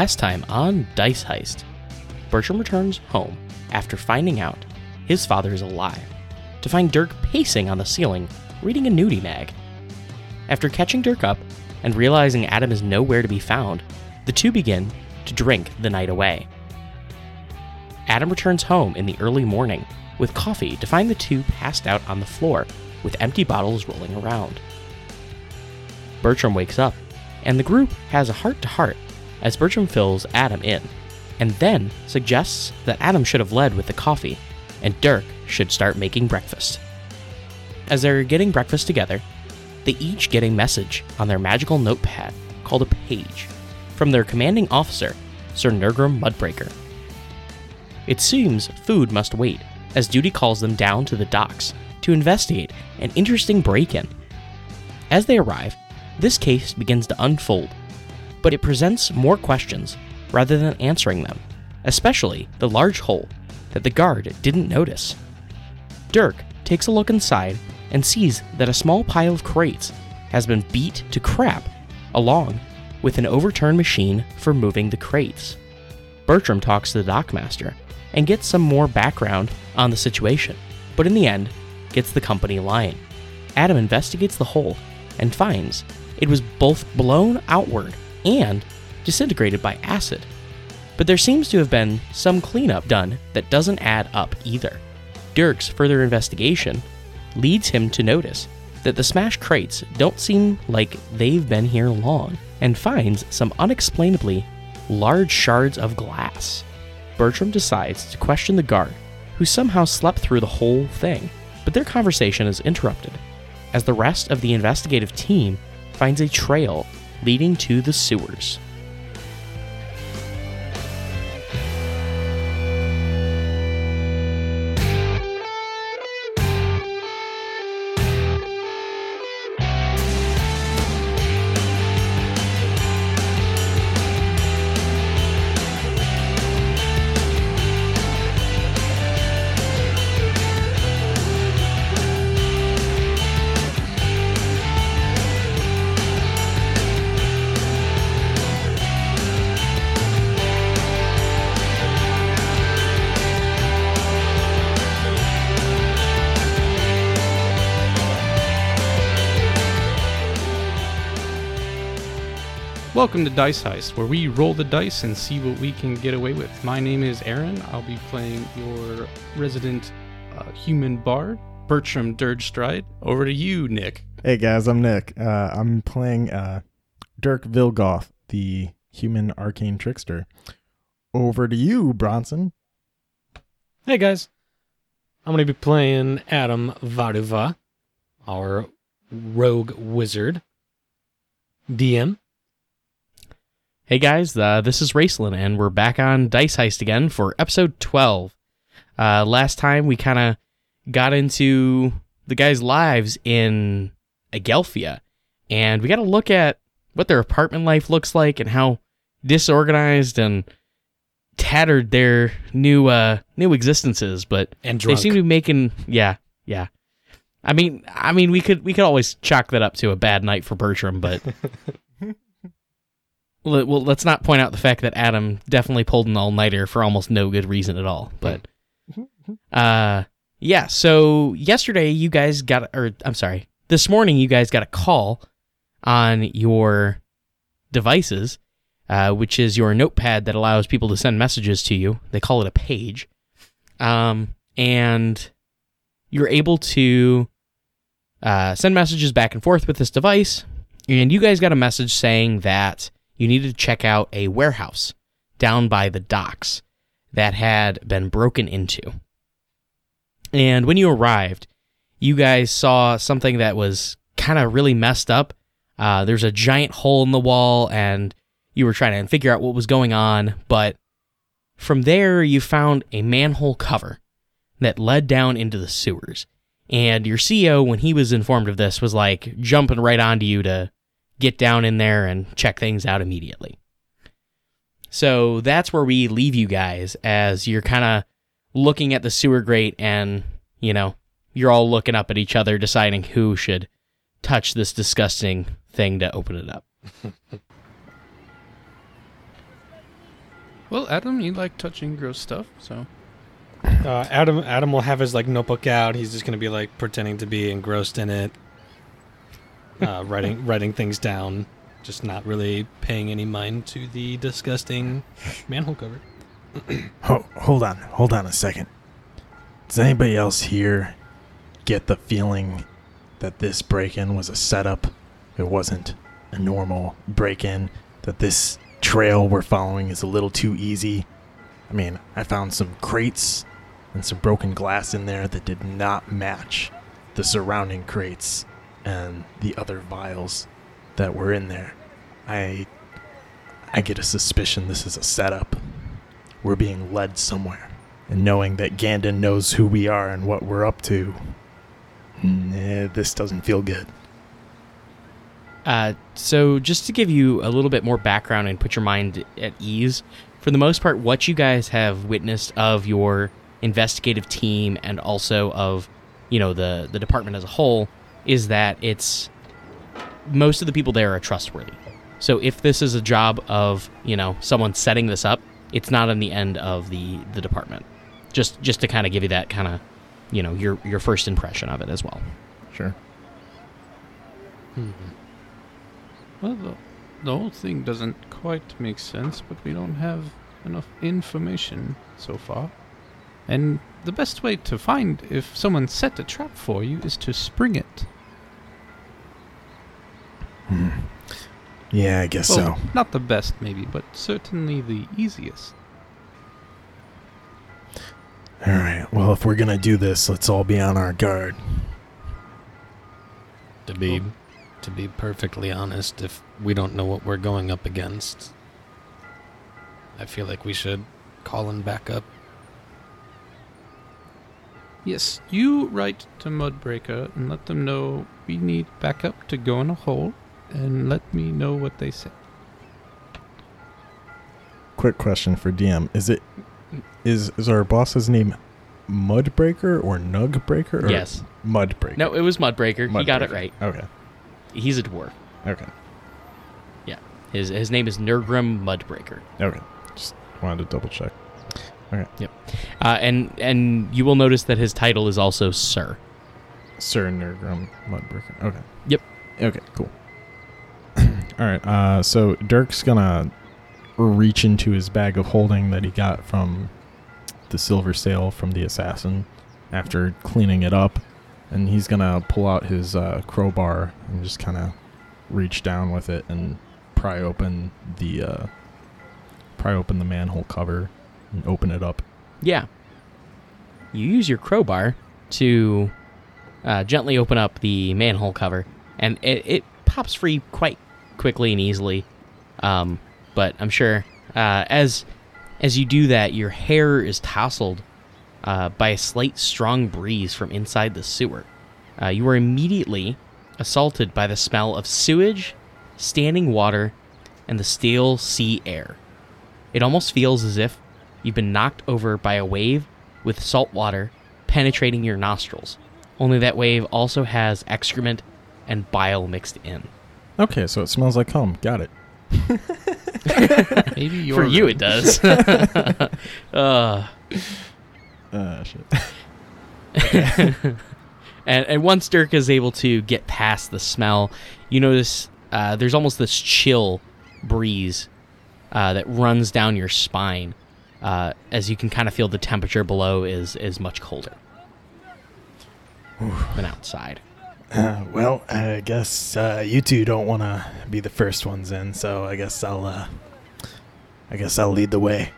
Last time on Dice Heist, Bertram returns home after finding out his father is alive to find Dirk pacing on the ceiling reading a nudie mag. After catching Dirk up and realizing Adam is nowhere to be found, the two begin to drink the night away. Adam returns home in the early morning with coffee to find the two passed out on the floor with empty bottles rolling around. Bertram wakes up, and the group has a heart to heart as Bertram fills Adam in, and then suggests that Adam should have led with the coffee, and Dirk should start making breakfast. As they're getting breakfast together, they each get a message on their magical notepad called a page from their commanding officer, Sir Nurgram Mudbreaker. It seems food must wait, as duty calls them down to the docks to investigate an interesting break in. As they arrive, this case begins to unfold, but it presents more questions rather than answering them, especially the large hole that the guard didn't notice. Dirk takes a look inside and sees that a small pile of crates has been beat to crap, along with an overturned machine for moving the crates. Bertram talks to the dockmaster and gets some more background on the situation, but in the end, gets the company lying. Adam investigates the hole and finds it was both blown outward and disintegrated by acid. But there seems to have been some cleanup done that doesn't add up either. Dirk's further investigation leads him to notice that the smashed crates don't seem like they've been here long and finds some unexplainably large shards of glass. Bertram decides to question the guard, who somehow slept through the whole thing, but their conversation is interrupted as the rest of the investigative team finds a trail leading to the sewers. Welcome to Dice Heist, where we roll the dice and see what we can get away with. My name is Aaron. I'll be playing your resident uh, human bard, Bertram Dirgestride. Over to you, Nick. Hey guys, I'm Nick. Uh, I'm playing uh, Dirk Vilgoth, the human arcane trickster. Over to you, Bronson. Hey guys, I'm going to be playing Adam Vaduva, our rogue wizard. DM. Hey guys, uh, this is Raceland, and we're back on Dice Heist again for episode 12. Uh, last time we kind of got into the guys' lives in Agelphia, and we got to look at what their apartment life looks like and how disorganized and tattered their new uh, new existences. But And they seem to be making, yeah, yeah. I mean, I mean, we could we could always chalk that up to a bad night for Bertram, but well, well, let's not point out the fact that Adam definitely pulled an all nighter for almost no good reason at all. But, uh, yeah. So yesterday you guys got, or I'm sorry, this morning you guys got a call on your devices, uh, which is your notepad that allows people to send messages to you. They call it a page, um, and you're able to uh, send messages back and forth with this device. And you guys got a message saying that you needed to check out a warehouse down by the docks that had been broken into. And when you arrived, you guys saw something that was kind of really messed up. Uh, there's a giant hole in the wall, and you were trying to figure out what was going on. But from there, you found a manhole cover that led down into the sewers. And your CEO, when he was informed of this, was like jumping right onto you to get down in there and check things out immediately. So that's where we leave you guys as you're kind of looking at the sewer grate and, you know, you're all looking up at each other deciding who should touch this disgusting thing to open it up. Well, Adam, you like touching gross stuff, so Uh, Adam Adam will have his like notebook out. He's just gonna be like pretending to be engrossed in it, uh, writing writing things down, just not really paying any mind to the disgusting manhole cover. Ho- hold on, hold on a second. Does anybody else here get the feeling that this break in was a setup? It wasn't a normal break in? That this trail we're following is a little too easy? I mean, I found some crates and some broken glass in there that did not match the surrounding crates and the other vials that were in there. I I get a suspicion this is a setup we're being led somewhere. And knowing that Gandon knows who we are and what we're up to, this doesn't feel good. Uh, so, just to give you a little bit more background and put your mind at ease, for the most part, what you guys have witnessed of your investigative team and also of, you know, the the department as a whole is that it's most of the people there are trustworthy. So, if this is a job of you know someone setting this up, it's not on the end of the the department. Just just to kind of give you that kind of, you know, your your first impression of it as well. Sure. Hmm. well, the, the whole thing doesn't quite make sense, but we don't have enough information so far. And the best way to find if someone set a trap for you is to spring it. Hmm. Yeah, I guess Well, not the best, maybe, but certainly the easiest. All right. Well, if we're gonna do this, let's all be on our guard. To be to be perfectly honest, if we don't know what we're going up against, I feel like we should call him back backup. Yes, you write to Mudbreaker and let them know we need backup to go in a hole, and let me know what they say. Quick question for DM: Is it is is our boss's name Mudbreaker or Nugbreaker? Or Yes. Mudbreaker. No, it was Mudbreaker. He got it right. Okay. He's a dwarf. Okay. Yeah, his his name is Nurgrim Mudbreaker. Okay. Just wanted to double check. Uh, and and you will notice that his title is also Sir. Sir Nurgrim Mudbreaker. Okay. Yep. Okay, cool. All right. Uh, so Dirk's gonna reach into his bag of holding that he got from the silver sail from the assassin after cleaning it up, and he's gonna pull out his uh, crowbar and just kind of reach down with it and pry open the uh, pry open the manhole cover and open it up. Yeah. You use your crowbar to uh, gently open up the manhole cover, and it, it pops free quite quickly and easily. Um, but I'm sure uh, as as you do that, your hair is tousled uh, by a slight strong breeze from inside the sewer. Uh, you are immediately assaulted by the smell of sewage, standing water, and the stale sea air. It almost feels as if you've been knocked over by a wave with salt water penetrating your nostrils. Only that wave also has excrement and bile mixed in. Okay, so it smells like home. Got it. Maybe you're For you, it does. uh, Uh, shit. and, and once Dirk is able to get past the smell, you notice uh, there's almost this chill breeze uh, that runs down your spine, uh, as you can kind of feel the temperature below is is much colder than outside. Uh, well, I guess uh, you two don't want to be the first ones in, so I guess I'll, uh, I guess I'll lead the way.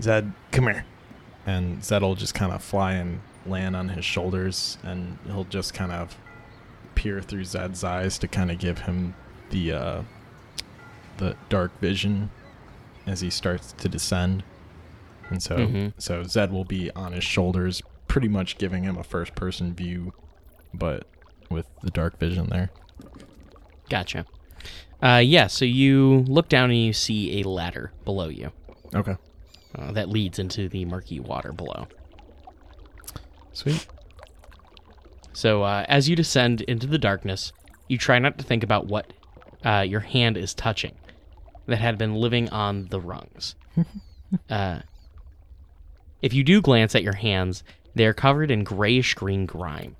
Zed, come here. And Zed will just kind of fly and land on his shoulders, and he'll just kind of peer through Zed's eyes to kind of give him the, uh, the dark vision as he starts to descend. And so, Mhm. so Zed will be on his shoulders, pretty much giving him a first-person view, but with the dark vision there. Gotcha. Uh, yeah, so you look down and you see a ladder below you Okay. uh, that leads into the murky water below. Sweet. So uh, as you descend into the darkness, you try not to think about what uh, your hand is touching. That had been living on the rungs. uh, if you do glance at your hands, they are covered in grayish green grime.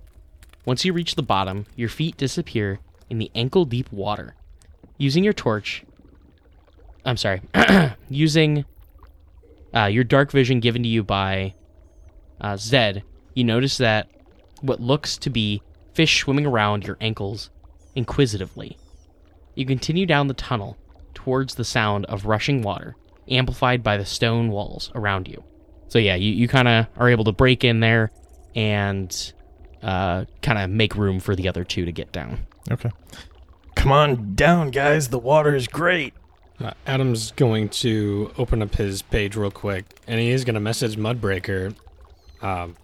Once you reach the bottom, your feet disappear in the ankle deep water. Using your torch, I'm sorry, using uh, your dark vision given to you by uh, Zed, you notice that what looks to be fish swimming around your ankles inquisitively. You continue down the tunnel towards the sound of rushing water, amplified by the stone walls around you. So, yeah, you, you kind of are able to break in there and uh, kind of make room for the other two to get down. Okay. Come on down, guys. The water is great. Uh, Adam's going to open up his page real quick, and he is going to message Mudbreaker, um,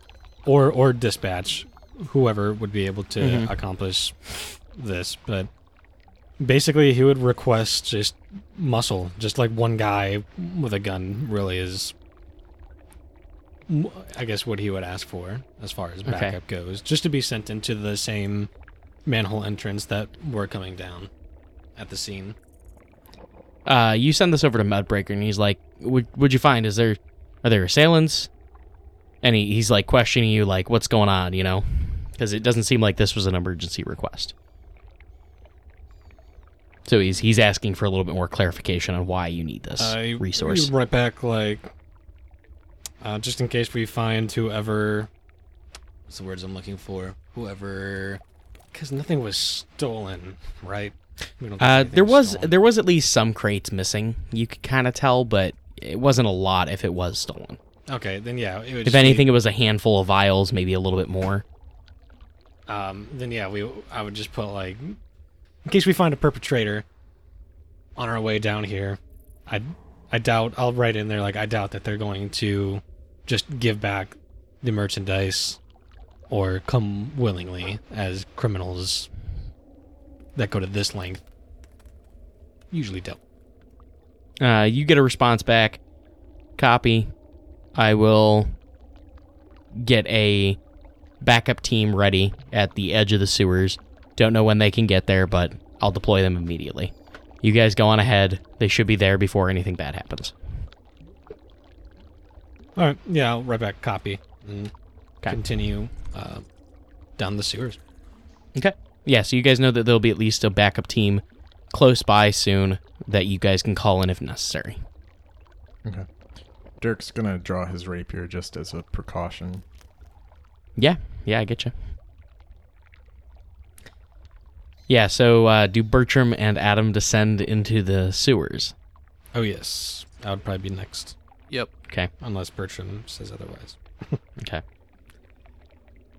or or dispatch whoever would be able to Mhm. accomplish this. But basically, he would request just muscle, just like one guy with a gun. Really is, i guess, what he would ask for as far as Okay. backup goes, just to be sent into the same manhole entrance that we're coming down at the scene. Uh, you send this over to Mudbreaker, and he's like, "Would would you find? Is there are there assailants?" And he, he's like questioning you, like, "What's going on?" You know, because it doesn't seem like this was an emergency request. So he's he's asking for a little bit more clarification on why you need this I resource. Right back, like, uh, just in case we find whoever. What's the words I'm looking for? Whoever, because nothing was stolen, right? Uh, there was stolen. there was at least some crates missing. You could kind of tell, but it wasn't a lot if it was stolen. Okay, then yeah. If just be- anything, it was a handful of vials, maybe a little bit more. um, then yeah, we. I would just put like, in case we find a perpetrator on our way down here. I, I doubt. I'll write in there like I doubt that they're going to just give back the merchandise or come willingly as criminals that go to this length. Usually don't. Uh, you get a response back. Copy. I will get a backup team ready at the edge of the sewers. Don't know when they can get there, but I'll deploy them immediately. You guys go on ahead. They should be there before anything bad happens. All right. Yeah, I'll write back copy and Okay. continue uh, down the sewers. Okay. Yeah, so you guys know that there'll be at least a backup team close by soon that you guys can call in if necessary. Okay. Dirk's gonna draw his rapier just as a precaution. Yeah, yeah, I get you. Yeah, so uh, do Bertram and Adam descend into the sewers? Oh yes, that would probably be next, Yep. Okay, unless Bertram says otherwise. okay.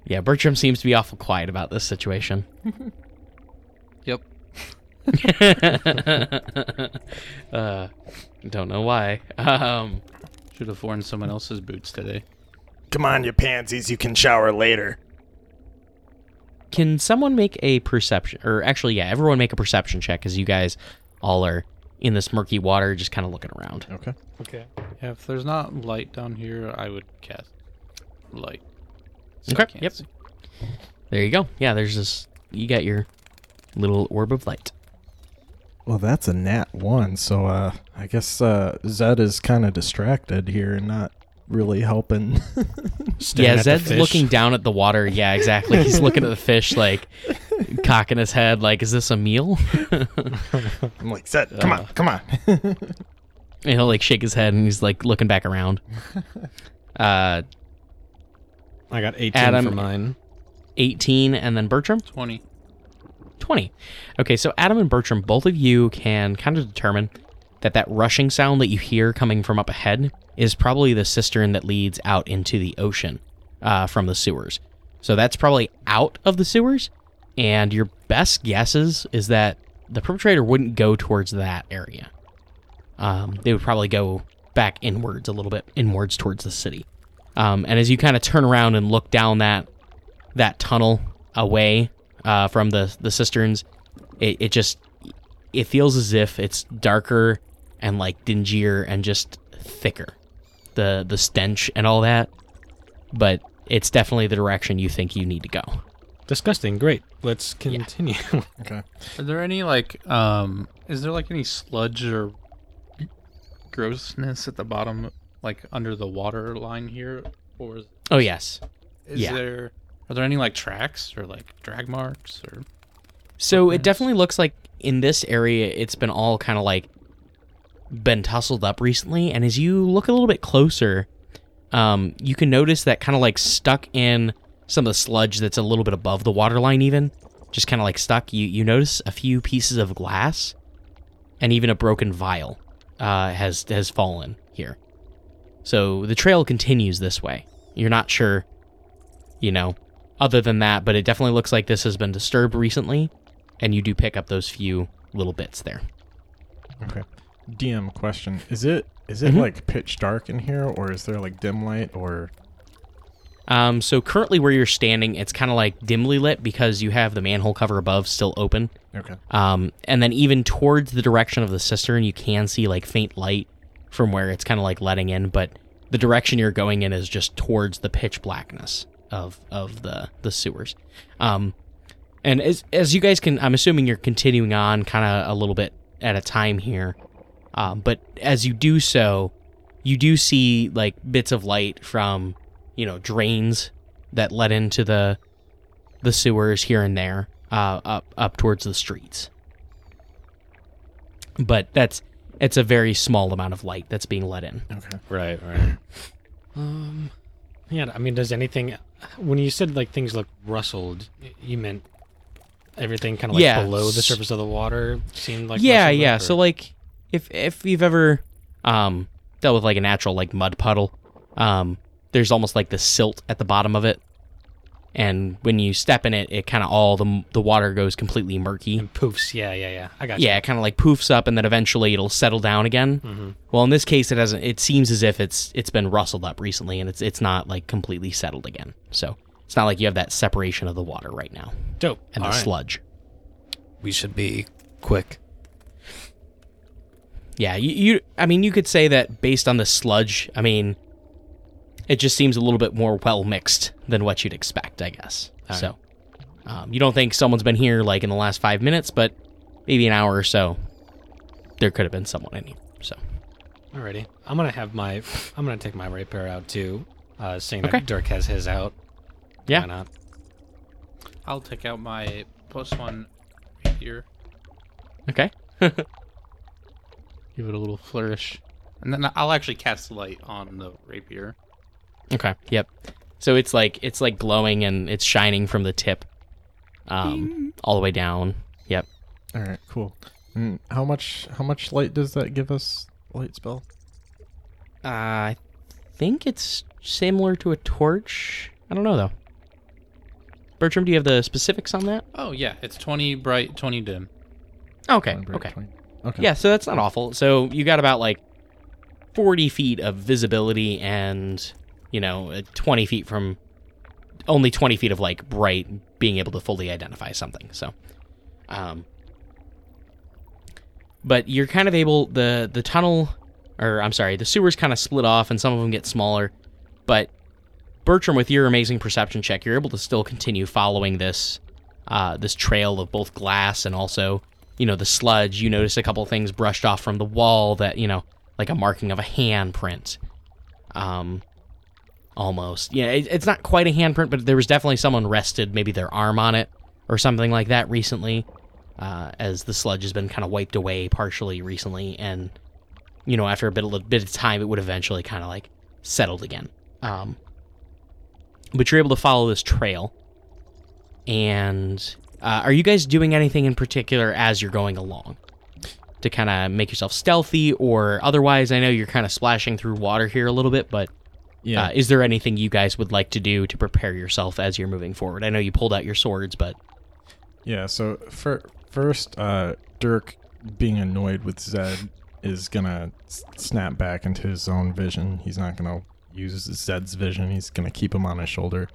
Yeah, Bertram seems to be awful quiet about this situation. Yep. uh, don't know why. Um, Should have worn someone else's boots today. Come on, you pansies. You can shower later. Can someone make a perception, or actually, yeah, everyone make a perception check as you guys all are in this murky water, just kind of looking around. Okay. Okay. Yeah, if there's not light down here, I would cast light. I Okay, can't yep. see. There you go. Yeah, there's this. You got your little orb of light. Well, that's a nat one, so uh, I guess uh, Zed is kind of distracted here and not really helping. Yeah, Zed's looking down at the water. Yeah, exactly. He's looking at the fish, like cocking his head, like, "Is this a meal?" I'm like, Zed, come on, Uh. come on. and he'll like shake his head, and he's like looking back around. Uh, I got 18 Adam- for mine. 18, and then Bertram. 20. 20. Okay, so Adam and Bertram, both of you can kind of determine that that rushing sound that you hear coming from up ahead is probably the cistern that leads out into the ocean uh, from the sewers. So that's probably out of the sewers, and your best guesses is that the perpetrator wouldn't go towards that area. Um, they would probably go back inwards a little bit, inwards towards the city. Um, and as you kind of turn around and look down that that tunnel away uh, from the the cisterns, it, it just it feels as if it's darker and like dingier and just thicker, the the stench and all that. But it's definitely the direction you think you need to go. Disgusting. Great. Let's continue. okay. Are there any like um is there like any sludge or grossness at the bottom, like under the water line here, or is, Oh yes. is Yeah. there are there any like tracks or like drag marks or? So it definitely looks like in this area it's been all kind of like been tussled up recently and as you look a little bit closer um, you can notice that kind of like stuck in some of the sludge that's a little bit above the waterline even just kind of like stuck you you notice a few pieces of glass and even a broken vial uh, has has fallen here so the trail continues this way you're not sure you know other than that but it definitely looks like this has been disturbed recently and you do pick up those few little bits there. Okay. DM question: Is it is it Mhm. like pitch dark in here, or is there like dim light, or Um, so currently where you're standing, it's kind of like dimly lit because you have the manhole cover above still open. okay? Um, and then even towards the direction of the cistern, you can see like faint light from where it's kind of like letting in, but the direction you're going in is just towards the pitch blackness of of the the sewers. Um, and as as you guys can, I'm assuming you're continuing on kind of a little bit at a time here. Um, but as you do so, you do see like bits of light from you know drains that led into the the sewers here and there uh, up up towards the streets. But that's it's a very small amount of light that's being let in. Okay. Right, right. Um, yeah. I mean, does anything? When you said like things look rustled, you meant everything kind of like Yeah, below the surface of the water seemed like. yeah, rustled yeah. up, So like if if you've ever um dealt with like a natural like mud puddle, um there's almost like the silt at the bottom of it. And when you step in it, it kind of all the the water goes completely murky. and poofs. Yeah, yeah, yeah. I got You. Yeah, it kind of like poofs up and then eventually it'll settle down again. you. hmm Well, in this case, it hasn't. It seems as if it's it's been rustled up recently, and it's it's not like completely settled again. So it's not like you have that separation of the water right now Dope. and All the right. sludge. We should be quick. Yeah, you, you. I mean, you could say that based on the sludge. I mean, it just seems a little bit more well mixed than what you'd expect. I guess. All so, um, you don't think someone's been here like in the last five minutes, but maybe an hour or so. There could have been someone in here. So. Alrighty. I'm gonna have my. I'm gonna take my rapier out too. Uh, seeing that Dirk has his out. Yeah. Why not? I'll take out my plus one here, Okay. give it a little flourish, and then I'll actually cast light on the rapier. Okay. Yep. So it's like it's like glowing and it's shining from the tip, um, all the way down. Yep. All right. Cool. And how much how much light does that give us? Light spell. Uh, I think it's similar to a torch. I don't know though. Bertram, do you have the specifics on that? Oh yeah, it's twenty bright, twenty dim. Okay. One break, Okay. 20. Okay. Yeah. So that's not awful. So you got about like forty feet of visibility and you know uh, twenty feet from only twenty feet of like bright being able to fully identify something. So, um, but you're kind of able the the tunnel, or I'm sorry, the sewers kind of split off and some of them get smaller. But Bertram, with your amazing perception check, you're able to still continue following this uh, this trail of both glass and also you know the sludge. You notice a couple things brushed off from the wall that you know like a marking of a handprint. Um, almost. Yeah, it, it's not quite a handprint, but there was definitely someone rested, maybe their arm on it or something like that recently, uh, as the sludge has been kind of wiped away partially recently, and you know after a bit of bit of time, it would eventually kind of like settled again. Um, but you're able to follow this trail, and uh, are you guys doing anything in particular as you're going along? To kind of make yourself stealthy, or otherwise, I know you're kind of splashing through water here a little bit, but Yeah. uh, is there anything you guys would like to do to prepare yourself as you're moving forward? I know you pulled out your swords, but Yeah, so fir- first, uh, Dirk, being annoyed with Zed, is gonna snap back into his own vision. He's not gonna use Zed's vision. He's gonna keep him on his shoulder.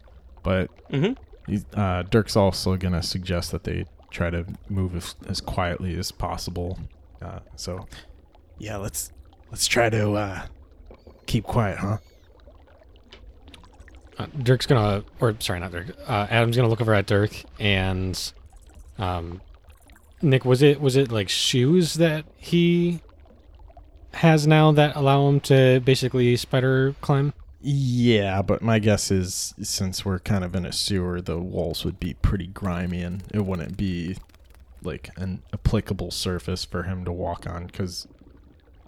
But Mhm. He's, uh, Dirk's also gonna suggest that they try to move as, as quietly as possible. Uh, so, yeah, let's let's try to uh, keep quiet, huh? Uh, Dirk's gonna, or sorry, not Dirk. Uh, Adam's gonna look over at Dirk and, um, Nick, was it was it like shoes that he has now that allow him to basically spider climb? Yeah, but my guess is since we're kind of in a sewer, the walls would be pretty grimy and it wouldn't be like an applicable surface for him to walk on because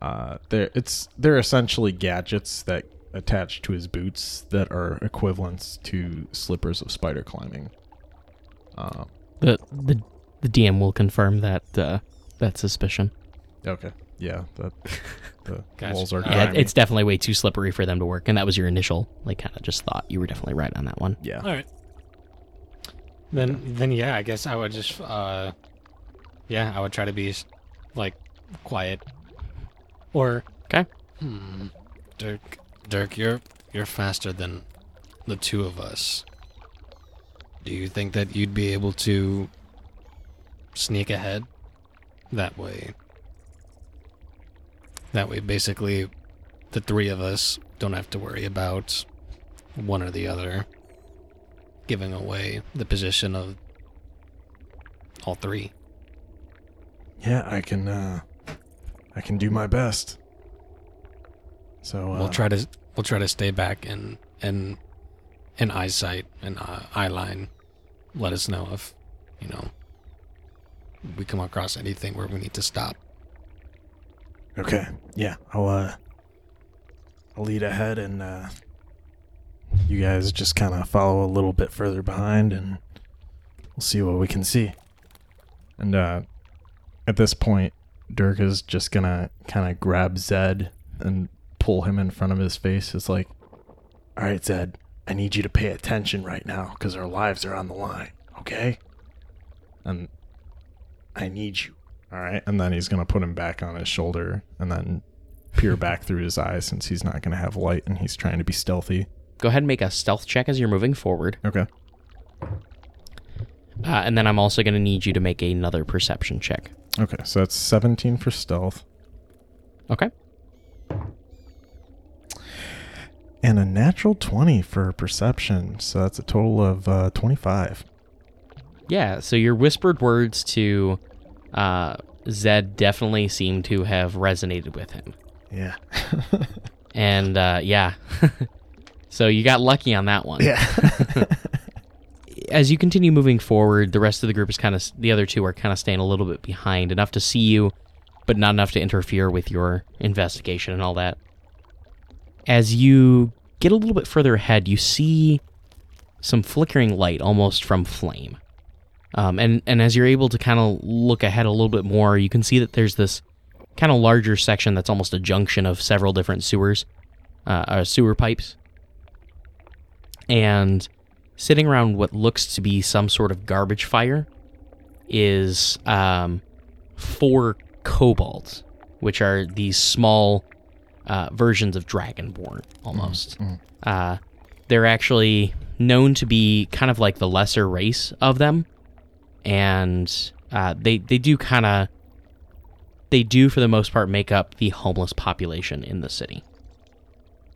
uh, they're it's they're essentially gadgets that attach to his boots that are equivalents to slippers of spider climbing. Uh, The the the DM will confirm that uh, that suspicion. okay, yeah, that the Gotcha. walls are Yeah, grimy. it's definitely way too slippery for them to work, and that was your initial like kind of just thought. You were definitely right on that one. yeah. All right. Then, then yeah, I guess I would just, uh, yeah, I would try to be like quiet, or 'Kay. Hmm, Dirk, Dirk, you're you're faster than the two of us. Do you think that you'd be able to sneak ahead that way? That way, basically, the three of us don't have to worry about one or the other giving away the position of all three. Yeah, I can uh I can do my best. So uh, we'll try to we'll try to stay back and and in eyesight and uh, eye line. Let us know if you know we come across anything where we need to stop. Okay. Yeah, I'll uh I'll lead ahead and uh you guys just kind of follow a little bit further behind and we'll see what we can see. And uh at this point Dirk is just going to kind of grab Zed and pull him in front of his face. It's like, "All right, Zed, I need you to pay attention right now cuz our lives are on the line, okay?" And I need you. All right. And then he's going to put him back on his shoulder and then peer back through his eyes since he's not going to have light and he's trying to be stealthy. Go ahead and make a stealth check as you're moving forward, Okay. uh, and then I'm also going to need you to make another perception check. Okay. So that's 17 for stealth Okay. and a natural 20 for perception. So that's a total of uh, 25. Yeah, so your whispered words to uh, Zed definitely seemed to have resonated with him. Yeah. And uh, yeah, so you got lucky on that one. yeah. As you continue moving forward, the rest of the group is kind of, the other two are kind of staying a little bit behind, enough to see you, but not enough to interfere with your investigation and all that. As you get a little bit further ahead, you see some flickering light almost from flame. Um, and, and as you're able to kind of look ahead a little bit more, you can see that there's this kind of larger section that's almost a junction of several different sewers, uh, uh, sewer pipes. And sitting around what looks to be some sort of garbage fire is um, four kobolds, which are these small uh, versions of Dragonborn almost. Mm, Uh, they're actually known to be kind of like the lesser race of them, and uh, they they do kind of they do for the most part make up the homeless population in the city.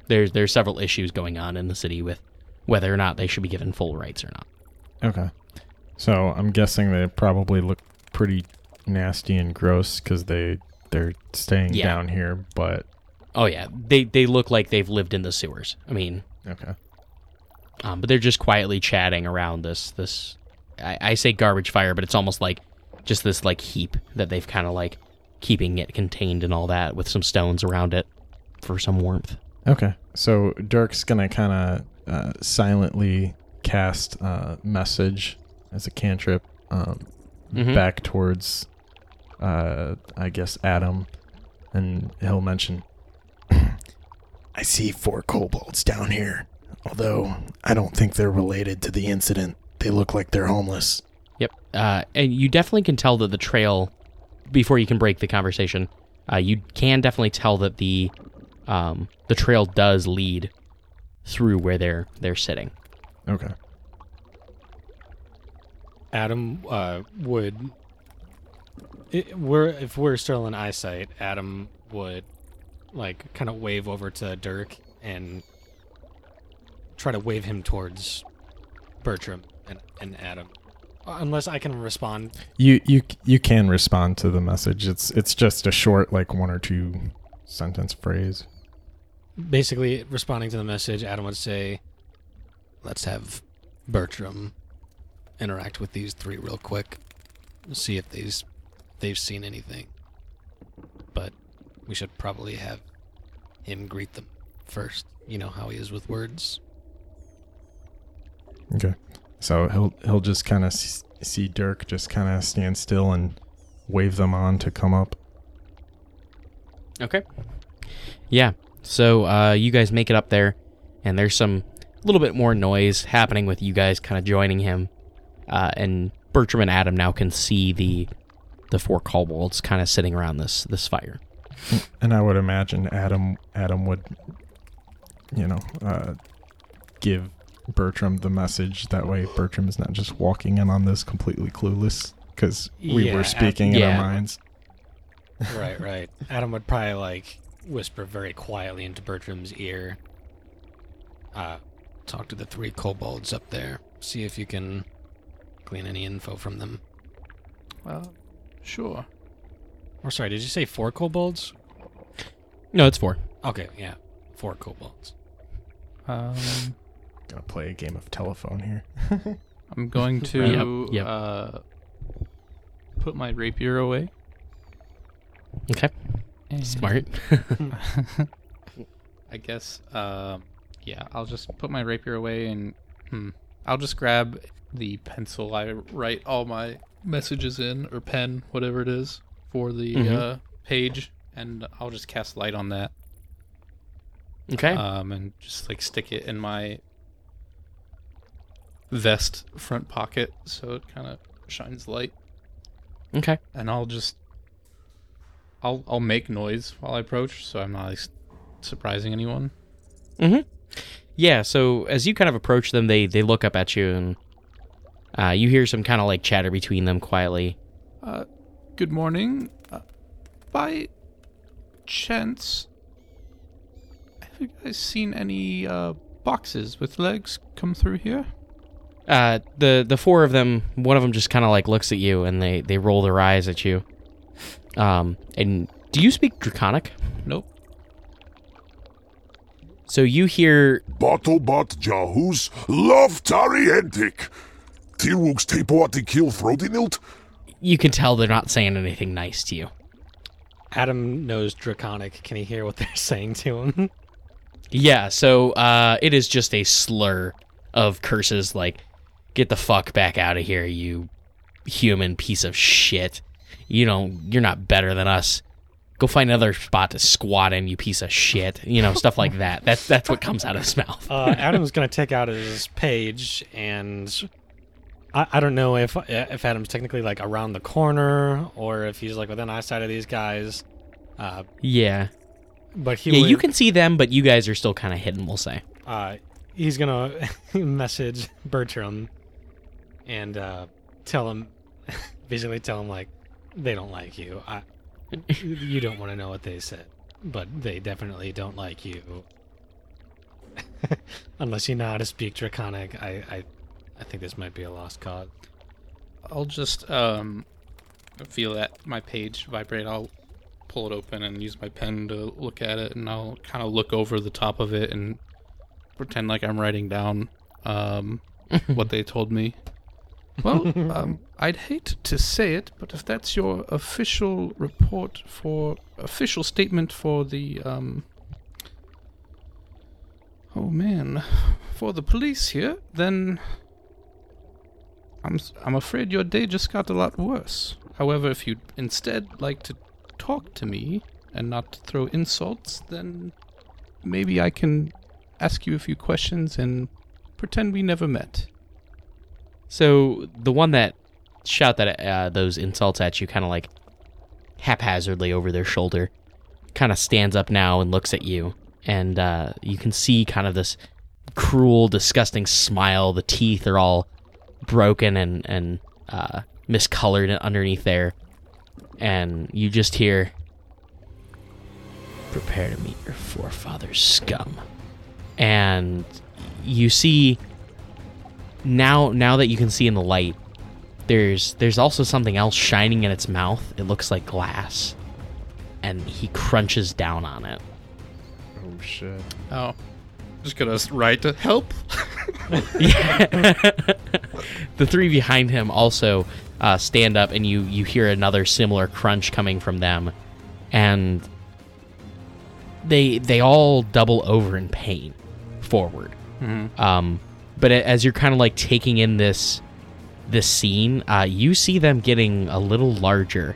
There's there's several issues going on in the city with whether or not they should be given full rights or not. Okay. So I'm guessing they probably look pretty nasty and gross because they they're staying Yeah. down here. But Oh yeah, they they look like they've lived in the sewers. I mean, okay, um, but they're just quietly chatting around this this. I, I say garbage fire, but it's almost like just this like heap that they've kind of like keeping it contained and all that with some stones around it for some warmth. okay. So Dirk's gonna kind of uh, silently cast uh, message as a cantrip um, Mhm. back towards, uh, I guess Adam, and he'll mention. I see four kobolds down here. Although I don't think they're related to the incident. They look like they're homeless. Yep. Uh, and you definitely can tell that the trail, before you can break the conversation, uh, you can definitely tell that the um, the trail does lead through where they're they're sitting. Okay. Adam uh, would. It, we're if we're still in eyesight, Adam would like kind of wave over to Dirk and try to wave him towards Bertram and, and Adam. Uh, Unless I can respond. You you you can respond to the message. It's it's just a short like one or two sentence phrase. Basically, responding to the message, Adam would say, "Let's have Bertram interact with these three real quick, see if they've they've seen anything. But we should probably have him greet them first. You know how he is with words. Okay. So he'll he'll just kind of see Dirk just kind of stand still and wave them on to come up. Okay. Yeah. So uh, you guys make it up there, and there's some little bit more noise happening with you guys kind of joining him, uh, and Bertram and Adam now can see the the four kobolds kind of sitting around this this fire. And I would imagine Adam Adam would, you know, uh, give Bertram the message. That way, Bertram is not just walking in on this completely clueless because we Yeah, were Ad- speaking in yeah. our minds. right, right. Adam would probably like whisper very quietly into Bertram's ear. Uh, talk to the three kobolds up there. See if you can glean any info from them. Well, sure. Or sorry, did you say four kobolds? No, it's four. Okay, yeah, four kobolds. Um, Gonna play a game of telephone here. I'm going to Yep, yep. Uh, put my rapier away. Okay. and- Smart. I guess. Um, yeah, I'll just put my rapier away and hmm, I'll just grab the pencil I write all my messages in, or pen, whatever it is, for the Mhm. uh, page, and I'll just cast light on that. okay. Um, and just like stick it in my vest front pocket so it kind of shines light. okay. and I'll just I'll I'll make noise while I approach, so I'm not like, surprising anyone. Mm-hmm. Yeah. So as you kind of approach them, they they look up at you, and uh, you hear some kind of like chatter between them quietly. Uh, good morning. Uh, by chance, have you guys seen any uh boxes with legs come through here? Uh, the the four of them, one of them just kind of like looks at you, and they they roll their eyes at you. Um, and do you speak Draconic? Nope. So you hear Battlebot Jahus love Tarientic. Tirwooks Tapoati kill Frotinilt. you can tell they're not saying anything nice to you. Adam knows Draconic. Can he hear what they're saying to him? Yeah, so uh, it is just a slur of curses like, get the fuck back out of here, you human piece of shit. You don't, you're not better than us. Go find another spot to squat in, you piece of shit. You know, stuff like that. That's that's what comes out of his mouth. uh, Adam's gonna take out his page, and I, I don't know if if Adam's technically like around the corner or if he's like within eyesight of these guys. Uh, Yeah, but he yeah. would, You can see them, but you guys are still kind of hidden. We'll say. uh, he's gonna message Bertram and uh, tell him, basically tell him like they don't like you. I, you don't want to know what they said, but they definitely don't like you. Unless you know how to speak Draconic, I, I, I think this might be a lost cause. I'll just um feel that my page vibrate. I'll pull it open and use my pen to look at it, and I'll kind of look over the top of it and pretend like I'm writing down um what they told me. Well, um, I'd hate to say it, but if that's your official report for official statement for the um oh man for the police here, then I'm I'm afraid your day just got a lot worse. However, if you'd instead like to talk to me and not throw insults, then maybe I can ask you a few questions and pretend we never met. So the one that shout that uh, those insults at you, kind of like haphazardly over their shoulder, kind of stands up now and looks at you, and uh, you can see kind of this cruel, disgusting smile. The teeth are all broken and and uh, miscolored underneath there, and you just hear, "Prepare to meet your forefathers, scum," and you see now now that you can see in the light there's there's also something else shining in its mouth it looks like glass and he crunches down on it. Oh shit. Oh. Just gonna write to help. Yeah. the three behind him also uh, stand up, and you you hear another similar crunch coming from them, and they they all double over in pain forward. Um, but as you're kind of like taking in this this scene, uh, you see them getting a little larger,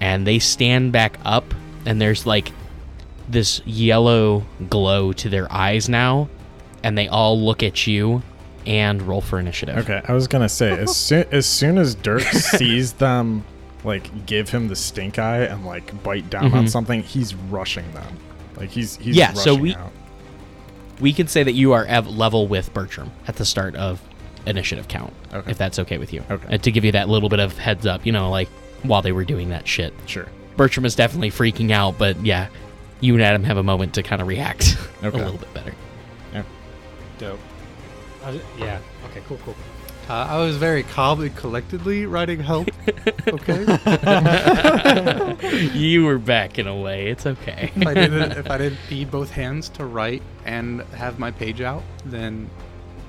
and they stand back up, and there's like this yellow glow to their eyes now, and they all look at you and roll for initiative. Okay, I was gonna say as soon as soon as Dirk sees them like give him the stink eye and like bite down on Mhm. something, he's rushing them. Like he's he's Yeah, so we- out. We could say that you are at level with Bertram at the start of initiative count, Okay. if that's okay with you. Okay. And to give you that little bit of heads up, you know, like while they were doing that shit. Sure. Bertram is definitely freaking out, but yeah, you and Adam have a moment to kind of react Okay. a little bit better. Yeah. Dope. I yeah. Okay. Cool. Cool. Uh, I was very calm and collectedly writing help. Okay. you were back in a way. It's okay. if I didn't if I didn't need both hands to write and have my page out, then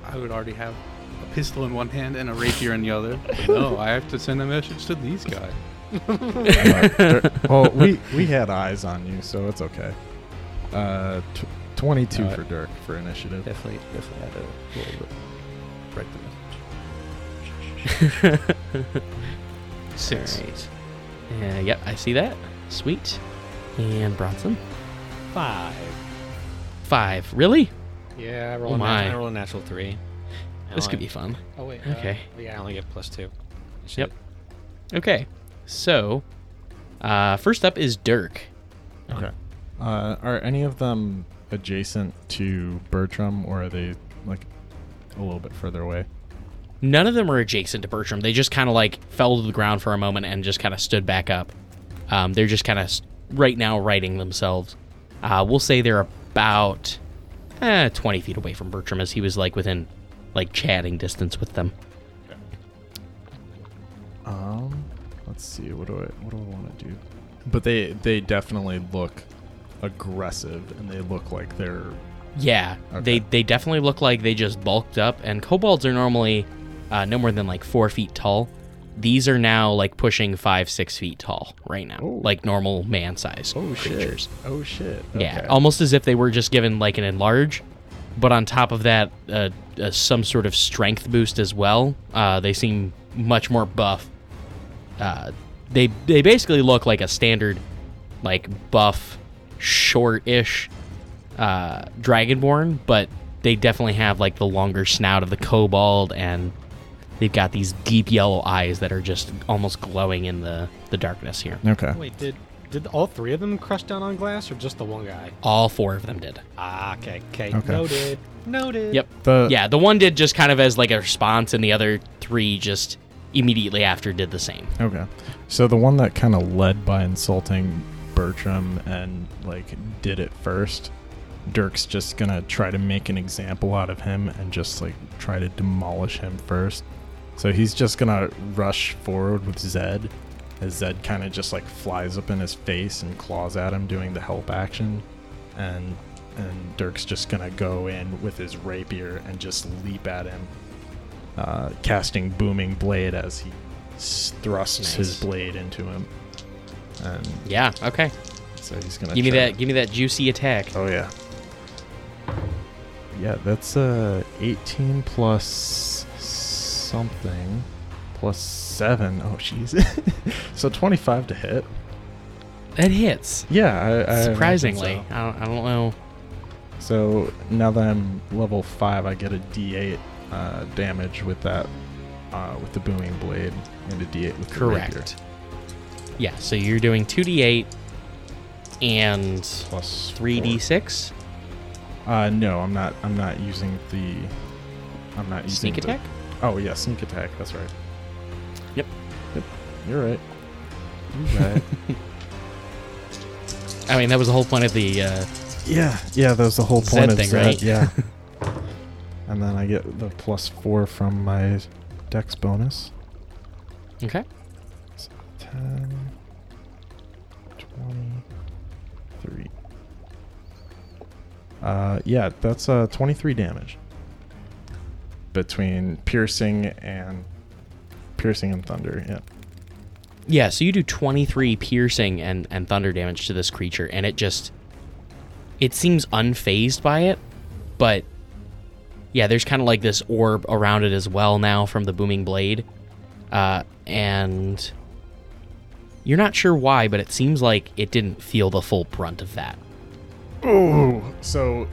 I would already have a pistol in one hand and a rapier in the other. No, I have to send a message to these guys. Uh, Dirk- well, we we had eyes on you, so it's okay. Uh, tw- twenty-two Alright. for Dirk for initiative. Definitely, definitely had to roll the write the Six. Right. Yeah, yep, I see that. Sweet. And Bronson. Five. Five. Really? Yeah. I roll Oh a my. nat- I roll a natural three. This Oh, could I- be fun. Oh wait. Okay. Uh, yeah. I only get plus two. Yep. Okay. So, uh, first up is Dirk. Okay. Uh, are any of them adjacent to Bertram, or are they like a little bit further away? None of them are adjacent to Bertram. They just kind of like fell to the ground for a moment and just kind of stood back up. Um, they're just kind of right now righting themselves. Uh, we'll say they're about eh, 20 feet away from Bertram as he was like within like chatting distance with them. Um, let's see. What do I what do I want to do? But they they definitely look aggressive, and they look like they're Yeah, Okay. they they definitely look like they just bulked up. And kobolds are normally uh, no more than like four feet tall. These are now like pushing five six feet tall right now, Oh. like normal man sized creatures. Oh shit. Yeah, almost as if they were just given like an enlarge, but on top of that, uh, uh, some sort of strength boost as well. Uh, they seem much more buff. Uh, they they basically look like a standard, like buff, short-ish uh, dragonborn, but they definitely have like the longer snout of the kobold, and they've got these deep yellow eyes that are just almost glowing in the the darkness here. Okay. Wait. Did did all three of them crush down on glass, or just the one guy? All four of them did. Ah. Okay. Okay. Okay. Noted. Noted. Yep. The Yeah, the one did just kind of as like a response, and the other three just immediately after did the same. Okay. So the one that kind of led by insulting Bertram and like did it first, Dirk's just gonna try to make an example out of him and just like try to demolish him first. So he's just gonna rush forward with Zed as Zed kind of just like flies up in his face and claws at him doing the help action. And and Dirk's just gonna go in with his rapier and just leap at him uh, casting booming blade as he thrusts his blade into him. And Yeah. Okay. so he's gonna Give me that. Give me that juicy attack. Oh yeah. Yeah, that's uh 18 plus something plus 7. Oh jeez. so 25 to hit. It hits. Yeah, I, I Surprisingly, So. I, don't, I don't know. So now that I'm level 5, I get a d8 uh, damage with that uh, with the booming blade and a d8 with the. Correct. Yeah. So you're doing two d8 and Plus 3d6? Uh, no, I'm not. I'm not using the. I'm not using sneak the- attack. Oh yeah, sneak attack. That's right. Yep. Yep. You're right. You're right. I mean, that was the whole point of the. Uh, yeah, yeah, that was the whole point Zed of thing, Zed, right? Yeah. and then I get the plus four from my dex bonus. Okay. So 10, 23. Uh, yeah, that's uh, 23 damage between piercing and piercing and thunder. Yeah. Yeah, so you do 23 piercing and, and thunder damage to this creature, and it just. It seems unfazed by it, but. Yeah, there's kind of like this orb around it as well now from the booming blade. Uh, and. You're not sure why, but it seems like it didn't feel the full brunt of that. Ooh. So,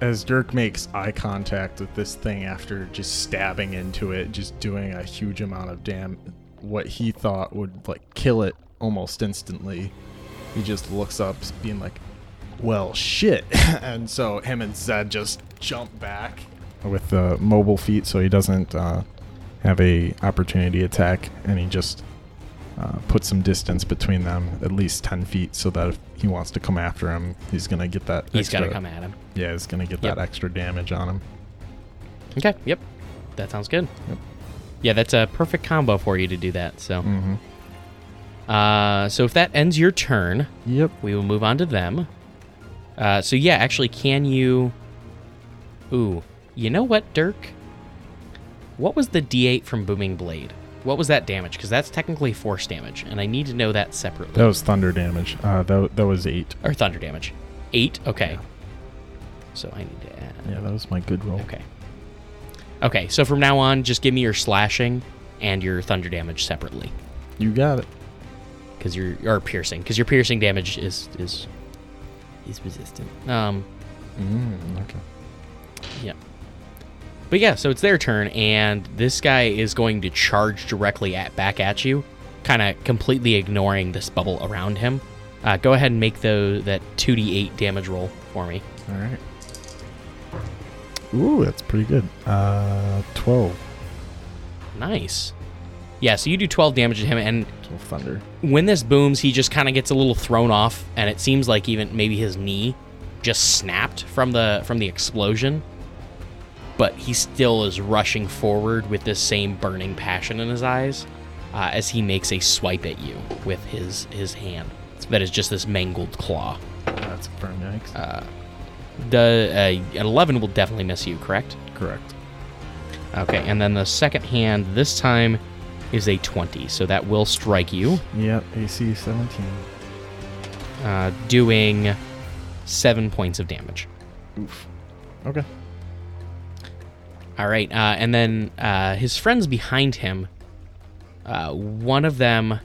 as Dirk makes eye contact with this thing after just stabbing into it, just doing a huge amount of damn what he thought would like kill it almost instantly, he just looks up, being like, "Well, shit!" and so him and Zed just jump back with the mobile feat, so he doesn't uh, have a opportunity attack, and he just uh, put some distance between them, at least ten feet, so that if he wants to come after him, he's gonna get that. He's got to come at him. Yeah, he's gonna get Yep. that extra damage on him. Okay, yep. That sounds good. Yep. Yeah, that's a perfect combo for you to do that. So, Mm-hmm. uh, so if that ends your turn, Yep. we will move on to them. Uh, so yeah, actually, can you? Ooh, you know what, Dirk? What was the D8 from Booming Blade? What was that damage? Because that's technically force damage, and I need to know that separately. That was thunder damage. Uh, that that was eight. or thunder damage. Eight. Okay. So I need to add. Yeah, that was my good roll. Okay. Okay. So from now on, just give me your slashing and your thunder damage separately, You got it. because your or piercing, because your piercing damage is is is resistant. Um. Mm, okay. Yeah. But yeah, so it's their turn, and this guy is going to charge directly at back at you, kind of completely ignoring this bubble around him. Uh, go ahead and make the that two d eight damage roll for me. All right. Ooh, that's pretty good. Uh, twelve. Nice. Yeah, so you do 12 damage to him, and thunder. when this booms, he just kind of gets a little thrown off, and it seems like even maybe his knee just snapped from the from the explosion. But he still is rushing forward with this same burning passion in his eyes uh, as he makes a swipe at you with his his hand. That is just this mangled claw. That's very nice. Uh, the uh, an 11 will definitely miss you, correct? Correct. Okay, and then the second hand this time is a 20, so that will strike you. Yep. AC seventeen. uh, doing seven points of damage. Oof. Okay. All right, uh, and then uh, his friends behind him, uh, one of them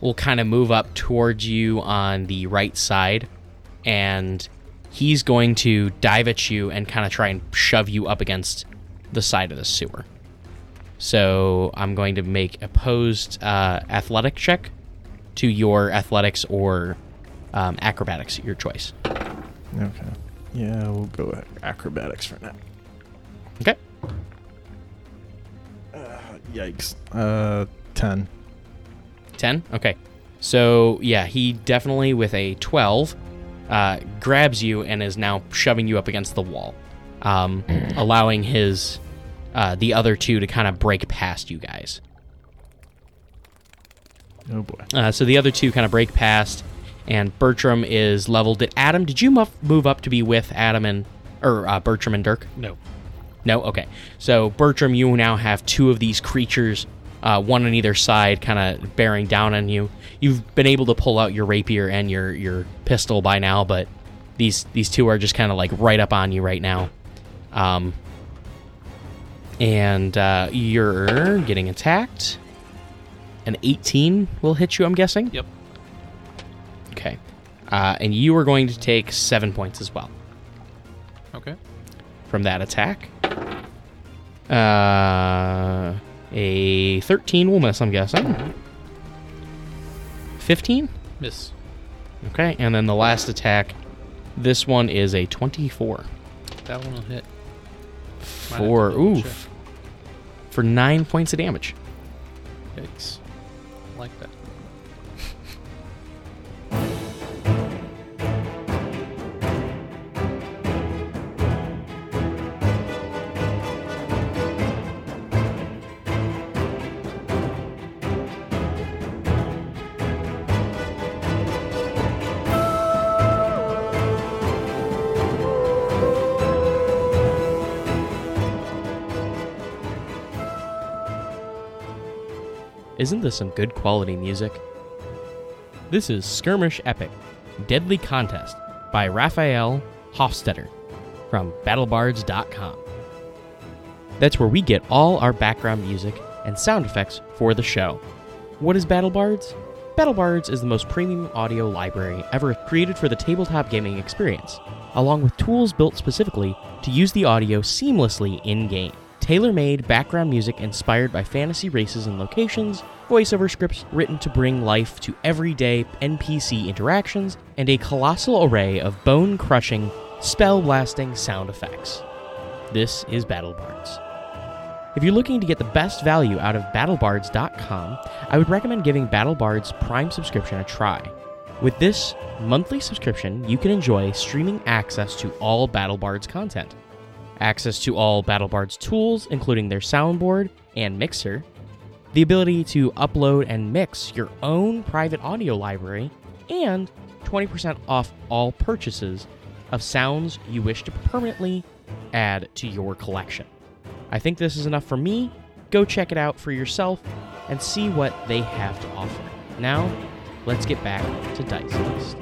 will kind of move up towards you on the right side, and he's going to dive at you and kind of try and shove you up against the side of the sewer. So I'm going to make opposed uh, athletic check to your athletics or um, acrobatics, your choice. Okay. Yeah, we'll go acrobatics for now. Okay. Yikes. Uh, ten. 10 okay so yeah he definitely with a 12 uh, grabs you and is now shoving you up against the wall um, allowing his uh, the other two to kind of break past you guys Oh boy. uh, so the other two kind of break past and bertram is leveled did adam did you muff, move up to be with adam and or uh, bertram and dirk No. No? Okay. So, Bertram, you now have two of these creatures, uh, one on either side, kind of bearing down on you. You've been able to pull out your rapier and your, your pistol by now, but these these two are just kind of like right up on you right now. Um, and uh, you're getting attacked. An 18 will hit you, I'm guessing? Yep. Okay. Uh, and you are going to take seven points as well Okay. from that attack. Uh, a 13 will miss, I'm guessing. 15? Miss. Okay, and then the last attack. This one is a 24. That one will hit. Might have to For, oof. For 9 points of damage. Yikes. Isn't this some good quality music? This is Skirmish Epic Deadly Contest by Raphael Hofstetter from BattleBards.com. That's where we get all our background music and sound effects for the show. What is BattleBards? BattleBards is the most premium audio library ever created for the tabletop gaming experience, along with tools built specifically to use the audio seamlessly in game. Tailor made background music inspired by fantasy races and locations, voiceover scripts written to bring life to everyday NPC interactions, and a colossal array of bone crushing, spell blasting sound effects. This is BattleBards. If you're looking to get the best value out of BattleBards.com, I would recommend giving BattleBards Prime subscription a try. With this monthly subscription, you can enjoy streaming access to all BattleBards content, access to all BattleBards tools, including their soundboard and mixer, the ability to upload and mix your own private audio library, and 20% off all purchases of sounds you wish to permanently add to your collection. I think this is enough for me. Go check it out for yourself and see what they have to offer. Now, let's get back to Dice List.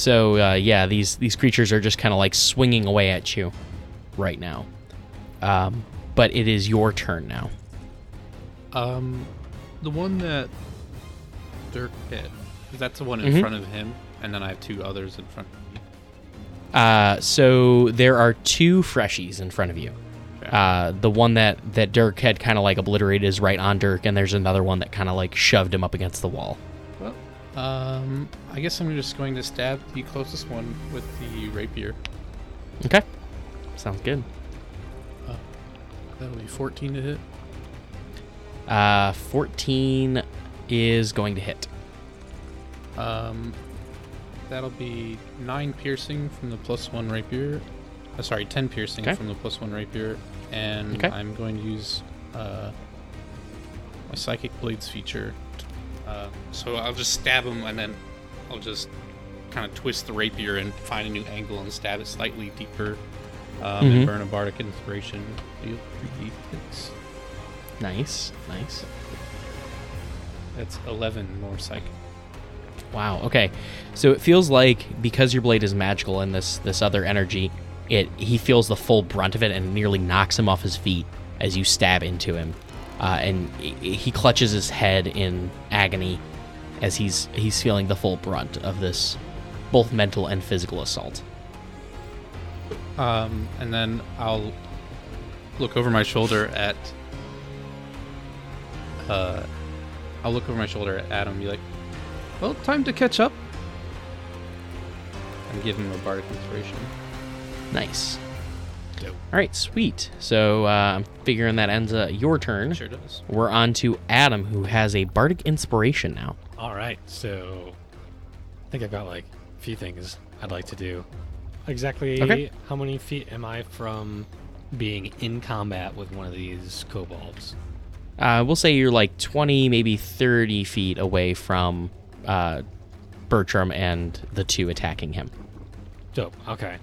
So uh, yeah, these these creatures are just kind of like swinging away at you right now. Um, but it is your turn now. Um, the one that Dirk hit. That's the one in Mhm. front of him, and then I have two others in front of me. Uh, so there are two freshies in front of you. Okay. Uh, the one that that Dirk had kind of like obliterated is right on Dirk, and there's another one that kind of like shoved him up against the wall. Um, I guess I'm just going to stab the closest one with the rapier. Okay, sounds good. That'll be 14 to hit. Uh, 14 is going to hit. Um, that'll be nine piercing from the plus one rapier. Uh, sorry, ten piercing Okay. from the plus one rapier, and Okay. I'm going to use uh, my psychic blades feature. Uh, so I'll just stab him, and then I'll just kind of twist the rapier and find a new angle and stab it slightly deeper. Um, Mhm. And burn a bardic inspiration. Deal three d6. Nice, nice. That's eleven more psychic. Wow. Okay. So it feels like because your blade is magical and this this other energy, it he feels the full brunt of it and nearly knocks him off his feet as you stab into him, uh, and he- he clutches his head in agony as he's he's feeling the full brunt of this, both mental and physical assault. Um, and then I'll look over my shoulder at. Uh, I'll look over my shoulder at Adam and be like, well, time to catch up. And give him a bardic inspiration. Nice. All right, sweet. So uh, I'm figuring that ends uh, your turn. Sure does. We're on to Adam, who has a bardic inspiration now. All right, so I think I've got like a few things I'd like to do. Exactly Okay. how many feet am I from being in combat with one of these kobolds? Uh, we'll say you're like 20, maybe 30 feet away from uh, Bertram and the two attacking him. Dope. Okay.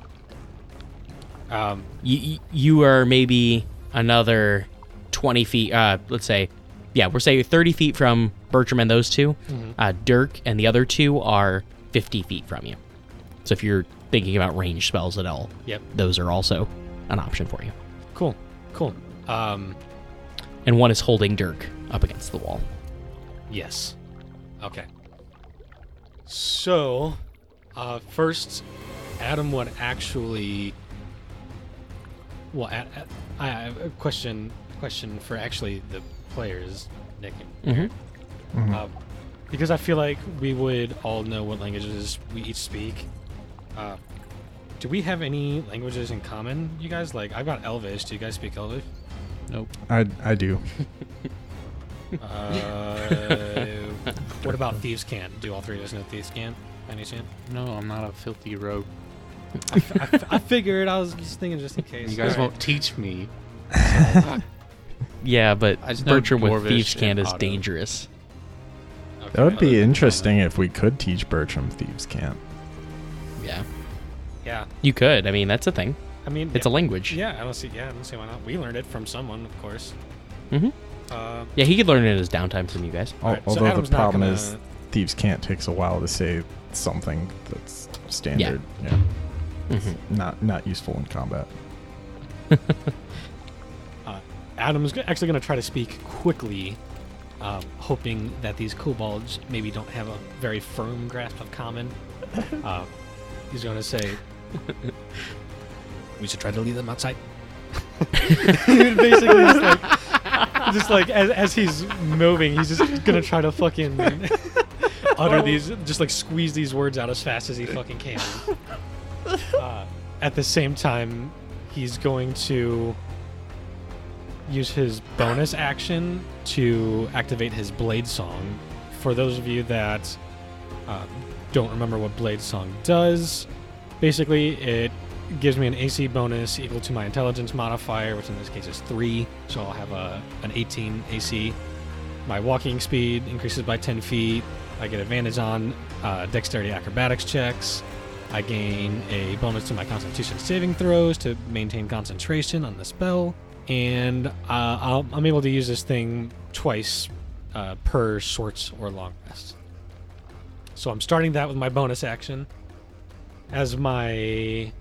Um, You, you- are maybe another 20 feet, uh, let's say, yeah, we're saying 30 feet from Bertram and those 2 Uh, Dirk and the other two are 50 feet from you. So if you're thinking about range spells at all, Yep. those are also an option for you. cool. Cool. Um, And one is holding Dirk up against the wall. Yes. Okay. So, uh, first, Adam would actually. Well, a- a- I have a question. Question for actually the players, Nick. and Mm-hmm. Uh, because I feel like we would all know what languages we each speak. Uh, do we have any languages in common, you guys? Like, I've got Elvish. Do you guys speak Elvish? Nope. I, I do. Uh, what about Thieves' Cant? Do all three of us know Thieves' Cant? any chance? No, I'm not a filthy rogue. I, f- I figured. I was just thinking, just in case. You guys All right. won't teach me. Yeah, but I just know Bertram with Dwarvish Thieves' Cant and is Auto. dangerous. Okay. That would be Other interesting if we could teach Bertram thieves' cant. Yeah. Yeah. You could. I mean, that's a thing. I mean, It's a language. yeah. I don't see. Yeah, I don't see why not. We learned it from someone, of course. hmm Uh, Yeah, he could learn it in his downtime from you guys. Al- Alright, so Although Adam's the not problem gonna- is thieves' cant takes a while to say something that's standard. Yeah. Hmm Not not useful in combat. uh, Adam's go- actually going to try to speak quickly, um, hoping that these kobolds maybe don't have a very firm grasp of common. Uh, he's going to say, "We should try to leave them outside." Basically, just like, just like as, as he's moving, he's just gonna try to fucking utter these, just like squeeze these words out as fast as he fucking can. Uh, at the same time, he's going to use his bonus action to activate his blade song. For those of you that uh, don't remember what blade song does, basically it gives me an AC bonus equal to my intelligence modifier, which in this case is three. So I'll have a an 18 AC. My walking speed increases by 10 feet. I get advantage on uh, dexterity acrobatics checks. I gain a bonus to my Constitution saving throws to maintain concentration on the spell, and uh, I'll, I'm able to use this thing twice uh, per short or long rest. So I'm starting that with my bonus action. As my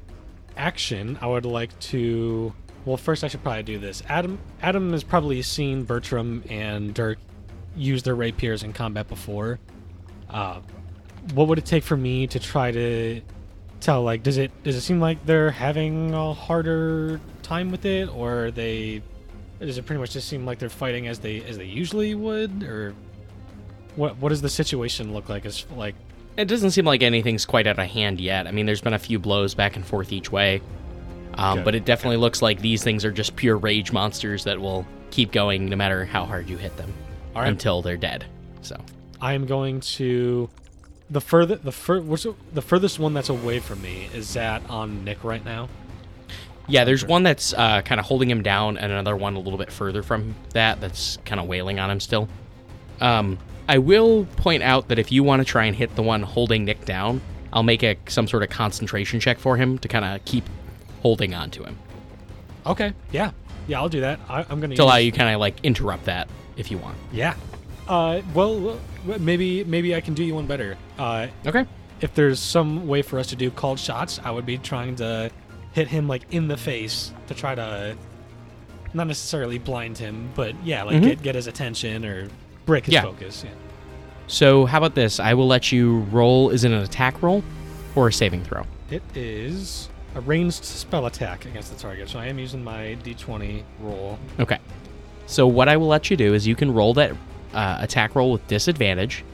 action, I would like to. Well, first I should probably do this. Adam, Adam has probably seen Bertram and Dirk use their rapiers in combat before. Uh, what would it take for me to try to tell? Like, does it does it seem like they're having a harder time with it, or they? Does it pretty much just seem like they're fighting as they as they usually would, or what? What does the situation look like? As like, It doesn't seem like anything's quite out of hand yet. I mean, there's been a few blows back and forth each way. Um, Okay. But it definitely looks like these things are just pure rage monsters that will keep going no matter how hard you hit them right, until they're dead. So, I am going to the further the fur what's the furthest one that's away from me is that on Nick right now. yeah, there's one that's uh, kind of holding him down, and another one a little bit further from that that's kind of wailing on him still. Um, I will point out that if you want to try and hit the one holding Nick down, I'll make a some sort of concentration check for him to kind of keep holding on to him Okay, yeah, yeah, I'll do that. I, I'm gonna to allow you kind of like interrupt that if you want. Yeah. Uh, well, maybe maybe I can do you one better. Uh, Okay. if there's some way for us to do called shots, I would be trying to hit him like in the face to try to not necessarily blind him, but yeah, like Mhm. get get his attention or break his Yeah. focus. Yeah. So how about this? I will let you roll. Is it an attack roll or a saving throw? It is a ranged spell attack against the target, so I am using my D20 roll. Okay. So what I will let you do is you can roll that uh, attack roll with disadvantage.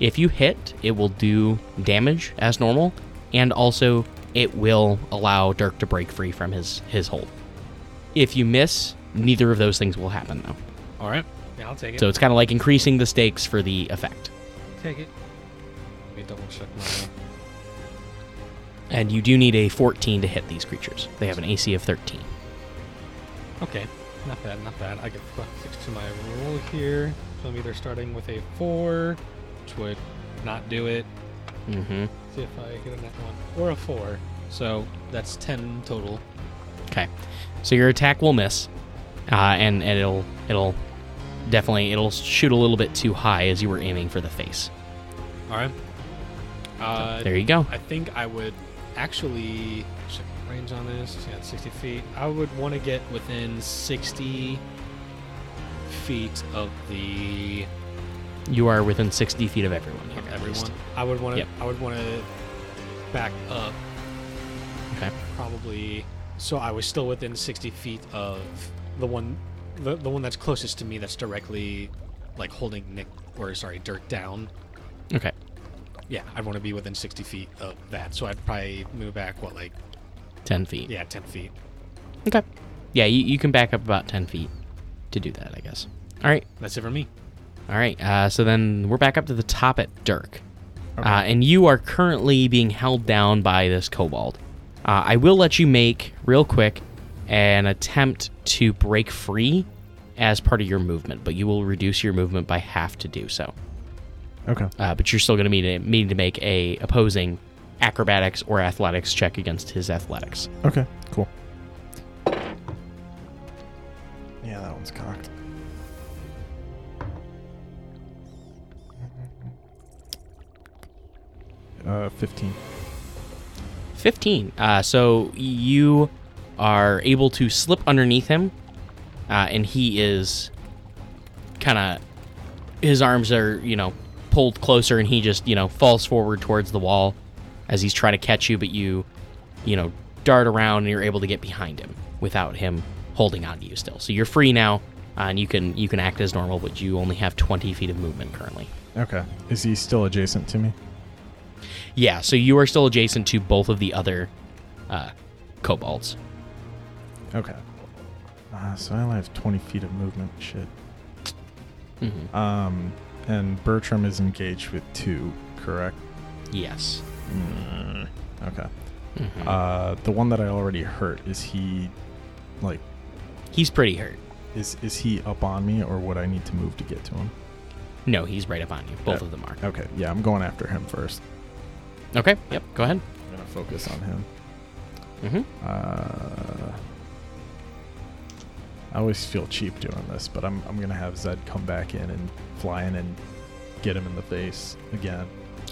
If you hit, it will do damage as normal, and also it will allow Dirk to break free from his his hold. If you miss, neither of those things will happen though. All right. Yeah, I'll take it. So it's kind of like increasing the stakes for the effect. take it. Let me double check my. And you do need a 14 to hit these creatures. They have an AC of 13. Okay, not bad, not bad. I get plus six to my roll here. So I'm either starting with a four, which would not do it. Mm-hmm. See if I get a net one or a four. So that's ten total. Okay, so your attack will miss, uh, and, and it'll it'll definitely it'll shoot a little bit too high as you were aiming for the face. All right. Uh, There you go. I think I would actually check the range on this. Yeah, it's 60 feet. I would want to get within 60 feet of the You are within 60 feet of everyone here. of at least. everyone. I would want to. Yep. I would want to back up Okay. probably so I was still within 60 feet of the one the, the one that's closest to me that's directly like holding Nick or sorry Dirk down. Okay. Yeah, I'd want to be within 60 feet of that. So I'd probably move back what like 10 feet. yeah, 10 feet. Okay. Yeah, you, you can back up about 10 feet to do that, I guess. All right. That's it for me. All right. Uh, so then we're back up to the top at Dirk. Okay. Uh, and you are currently being held down by this kobold. Uh, I will let you make, real quick, an attempt to break free as part of your movement, but you will reduce your movement by half to do so. Okay. Uh, but you're still going to need, need to make a opposing acrobatics or athletics check against his athletics. Okay. Cool. One's cocked. Uh, 15. 15. Uh, so you are able to slip underneath him, uh, and he is kind of. His arms are, you know, pulled closer, and he just, you know, falls forward towards the wall as he's trying to catch you, but you, you know, dart around and you're able to get behind him without him holding on to you still. So you're free now, uh, and you can you can act as normal, but you only have 20 feet of movement currently. Okay. Is he still adjacent to me? Yeah, so you are still adjacent to both of the other uh, kobolds. Okay. Uh, so I only have 20 feet of movement. Shit. Mhm. Um, and Bertram is engaged with two, correct? Yes. Mm, okay. Mhm. Uh, the one that I already hurt is he, like, He's pretty hurt. is is he up on me, or would I need to move to get to him? No, he's right up on you. Both Yeah. of them are. Okay. Yeah, I'm going after him first. Okay. Yep. Go ahead. I'm gonna focus on him. hmm Uh, I always feel cheap doing this, but I'm I'm gonna have Zed come back in and fly in and get him in the face again.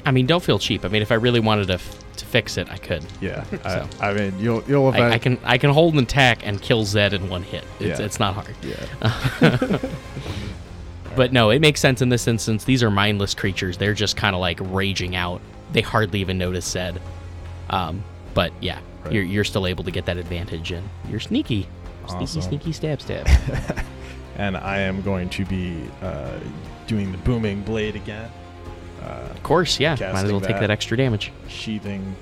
I mean, don't feel cheap. I mean, if I really wanted to, f- to fix it, I could. Yeah, So. I, I mean you'll you'll I, I can I can hold an attack and kill Zed in one hit. It's, Yeah. it's not hard. Yeah. But no, it makes sense in this instance. These are mindless creatures. They're just kind of like raging out. They hardly even notice Zed. Um, but yeah, Right. you're, you're still able to get that advantage, and you're sneaky. Sneaky, sneaky stab stab. and I am going to be uh, doing the booming blade again, uh, of course, yeah. Might as well take that. that extra damage. sheathing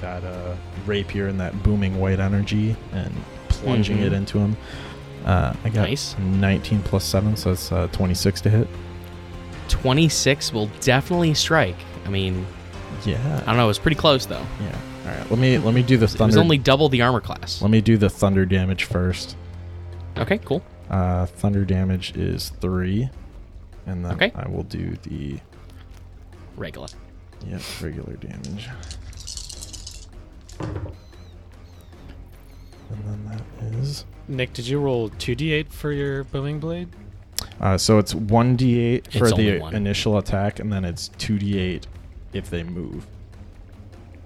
that uh, rapier and that booming white energy and plunging Mhm. it into him. Uh, I got Nice. 19 plus 7, so it's uh, 26 to hit. 26 will definitely strike. I mean, Yeah. I don't know. It was pretty close though. Yeah. All right. Let me let me do the It was only double the armor class. let me do the thunder damage first. Okay, cool. Uh, thunder damage is three, and then Okay. I will do the Regular. yep regular damage. And then that is Nick, did you roll 2d8 for your booming blade? uh, so it's one d8 for It's only the one. initial attack, and then it's two d8 if they move.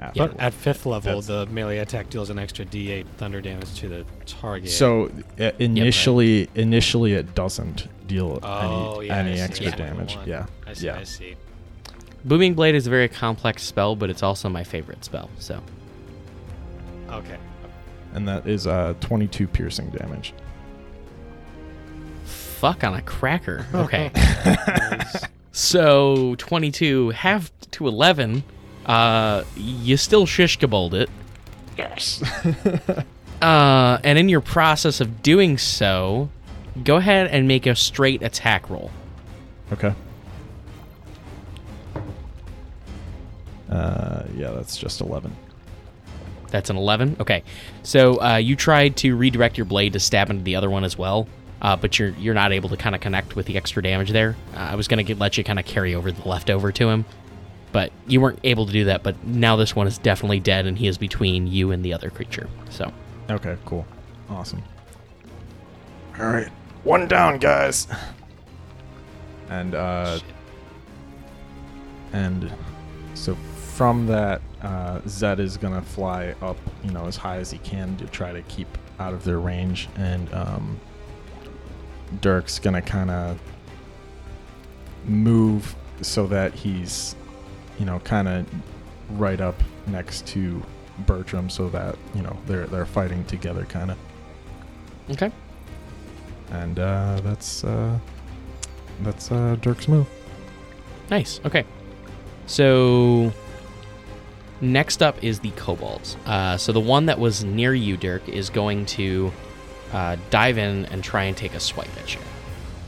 Yeah. But at fifth level, That's- the melee attack deals an extra d8 thunder damage to the target. So uh, initially, initially it doesn't deal Oh, any yeah, I any see. extra Yeah. damage. One. Yeah, I see. yeah. I see. Booming Blade is a very complex spell, but it's also my favorite spell. So Okay. and that is uh 22 piercing damage. fuck on a cracker. Okay. so 22 half to 11. Uh, you still shish kabold it. Yes. Uh, and in your process of doing so, go ahead and make a straight attack roll. okay. Uh, yeah, that's just 11. That's an 11. Okay. So uh, you tried to redirect your blade to stab into the other one as well, uh, but you're you're not able to kind of connect with the extra damage there. Uh, I was gonna let you kind of carry over the leftover to him, but you weren't able to do that. But now this one is definitely dead, and he is between you and the other creature. So Okay, cool. Awesome. All right. One down, guys. And uh and so from that uh Zed is going to fly up, you know, as high as he can to try to keep out of their range and um Dirk's going to kind of move so that he's you know, kind of right up next to Bertram so that, you know, they're they're fighting together kind of. okay, And uh that's uh that's uh Dirk's move. nice. Okay, so next up is the kobolds. Uh, so the one that was near you, Dirk, is going to uh, dive in and try and take a swipe at you.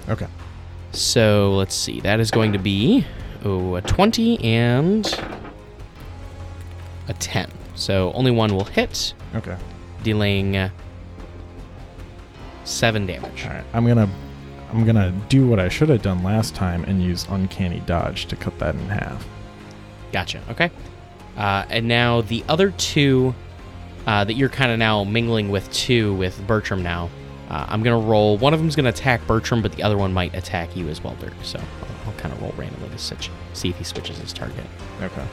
Okay. So let's see. That is going to be oh, a 20 and a 10. So only one will hit, Okay. dealing uh, seven damage. All right. I'm gonna I'm gonna do what I should have done last time and use uncanny dodge to cut that in half. Gotcha. Okay. Uh, and now the other two uh, that you're kind of now mingling with two with Bertram now. Uh, I'm gonna roll. One of them's gonna attack Bertram, but the other one might attack you as well, Dirk. So I'll, I'll kind of roll randomly to switch, see if he switches his target. Okay.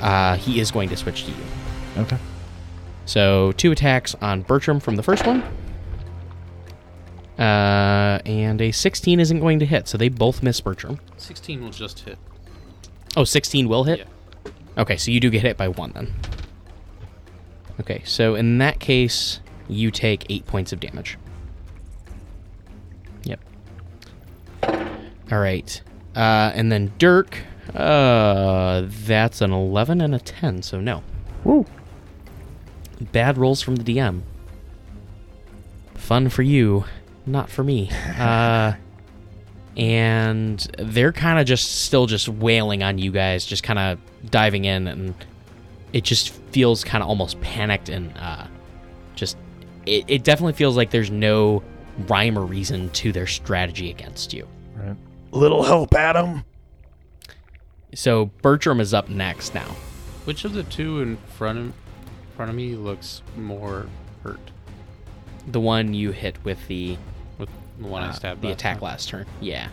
Uh, he is going to switch to you. Okay. So two attacks on Bertram from the first one. Uh, and a 16 isn't going to hit, so they both miss Bertram. 16 will just hit. Oh, 16 will hit? Yeah. Okay, so you do get hit by one then. Okay, so in that case, you take eight points of damage. Yep. All right. Uh, and then Dirk, uh, that's an 11 and a 10, so no. Woo. Bad rolls from the DM. Fun for you, not for me. Uh, and they're kind of just still just wailing on you guys, just kind of diving in, and it just feels kind of almost panicked and uh, just it, it definitely feels like there's no rhyme or reason to their strategy against you. Right. Little help, Adam. So Bertram is up next now. Which of the two in front of, front of me looks more hurt? The one you hit with the With the one I uh, stabbed the last attack time? last turn. Yeah.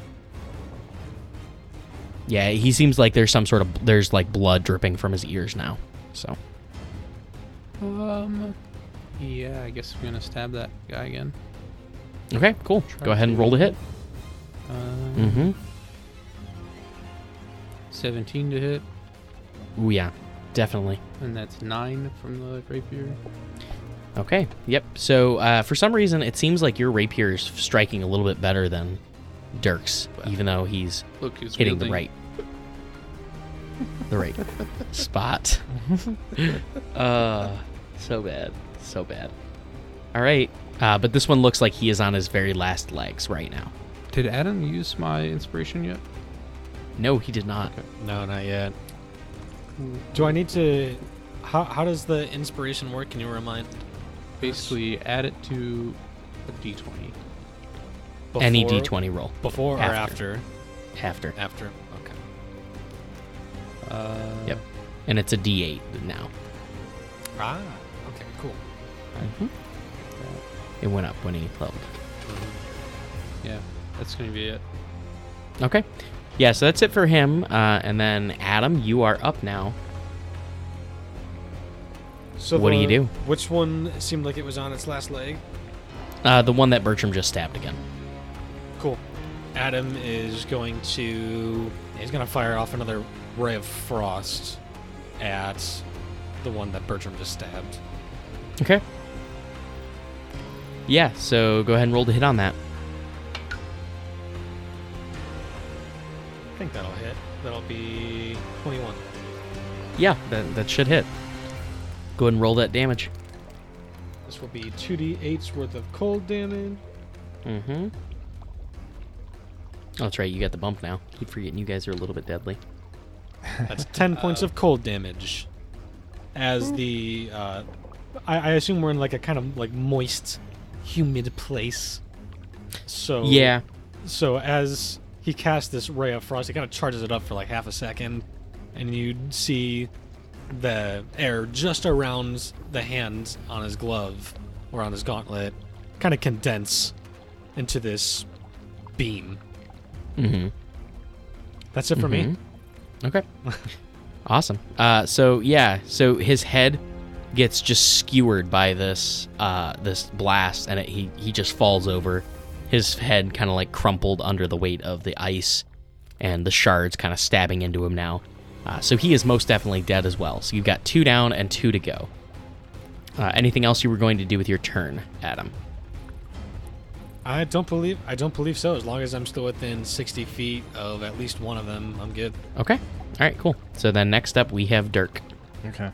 Yeah, he seems like there's some sort of there's like blood dripping from his ears now. So Um, yeah, I guess I'm gonna stab that guy again. okay, cool. Try Go ahead and roll the hit. Uh, Mm-hmm. 17 to hit, Ooh, yeah, definitely. and that's nine from the rapier. Okay. Yep. So uh, for some reason, it seems like your rapier is striking a little bit better than Dirk's, even though he's Look, who's hitting the right, the right spot. uh, so bad, so bad. All right. Uh, but this one looks like he is on his very last legs right now. Did Adam use my inspiration yet? No, he did not. No, not yet. Do I need to? How how does the inspiration work? Can you remind? Basically, add it to a d20. Any d20 roll Before or After. after? after. After. Okay. Uh, Yep. And it's a d8 now. Ah. Okay. Cool. It went up when he leveled. Yeah, that's gonna be it. Okay. Yeah, so that's it for him. Uh, and then Adam, you are up now. So What do you do? Which one seemed like it was on its last leg? Uh, the one that Bertram just stabbed again. Cool. Adam is going to. He's going to fire off another ray of frost at the one that Bertram just stabbed. Okay. Yeah, so go ahead and roll to hit on that. I think that'll hit. That'll be 21. Yeah, that, that should hit. Go ahead and roll that damage. This will be 2d8's worth of cold damage. Mm-hmm. Oh, that's right. You got the bump now. Keep forgetting you guys are a little bit deadly. That's 10 points of cold damage. As the. Uh, I, I assume we're in like a kind of like moist, humid place. So. Yeah. So as he casts this ray of frost, he kind of charges it up for like half a second, and you see the air just around the hand on his glove or on his gauntlet kind of condense into this beam. Mm-hmm. That's it for me. Mhm. Okay. awesome. Uh, so yeah, so his head gets just skewered by this uh, this blast, and it, he he just falls over. His head kind of like crumpled under the weight of the ice, and the shards kind of stabbing into him now. Uh, so he is most definitely dead as well. So you've got two down and two to go. Uh, anything else you were going to do with your turn, Adam? I don't believe I don't believe so. As long as I'm still within 60 feet of at least one of them, I'm good. Okay. All right. Cool. So then next up we have Dirk. Okay.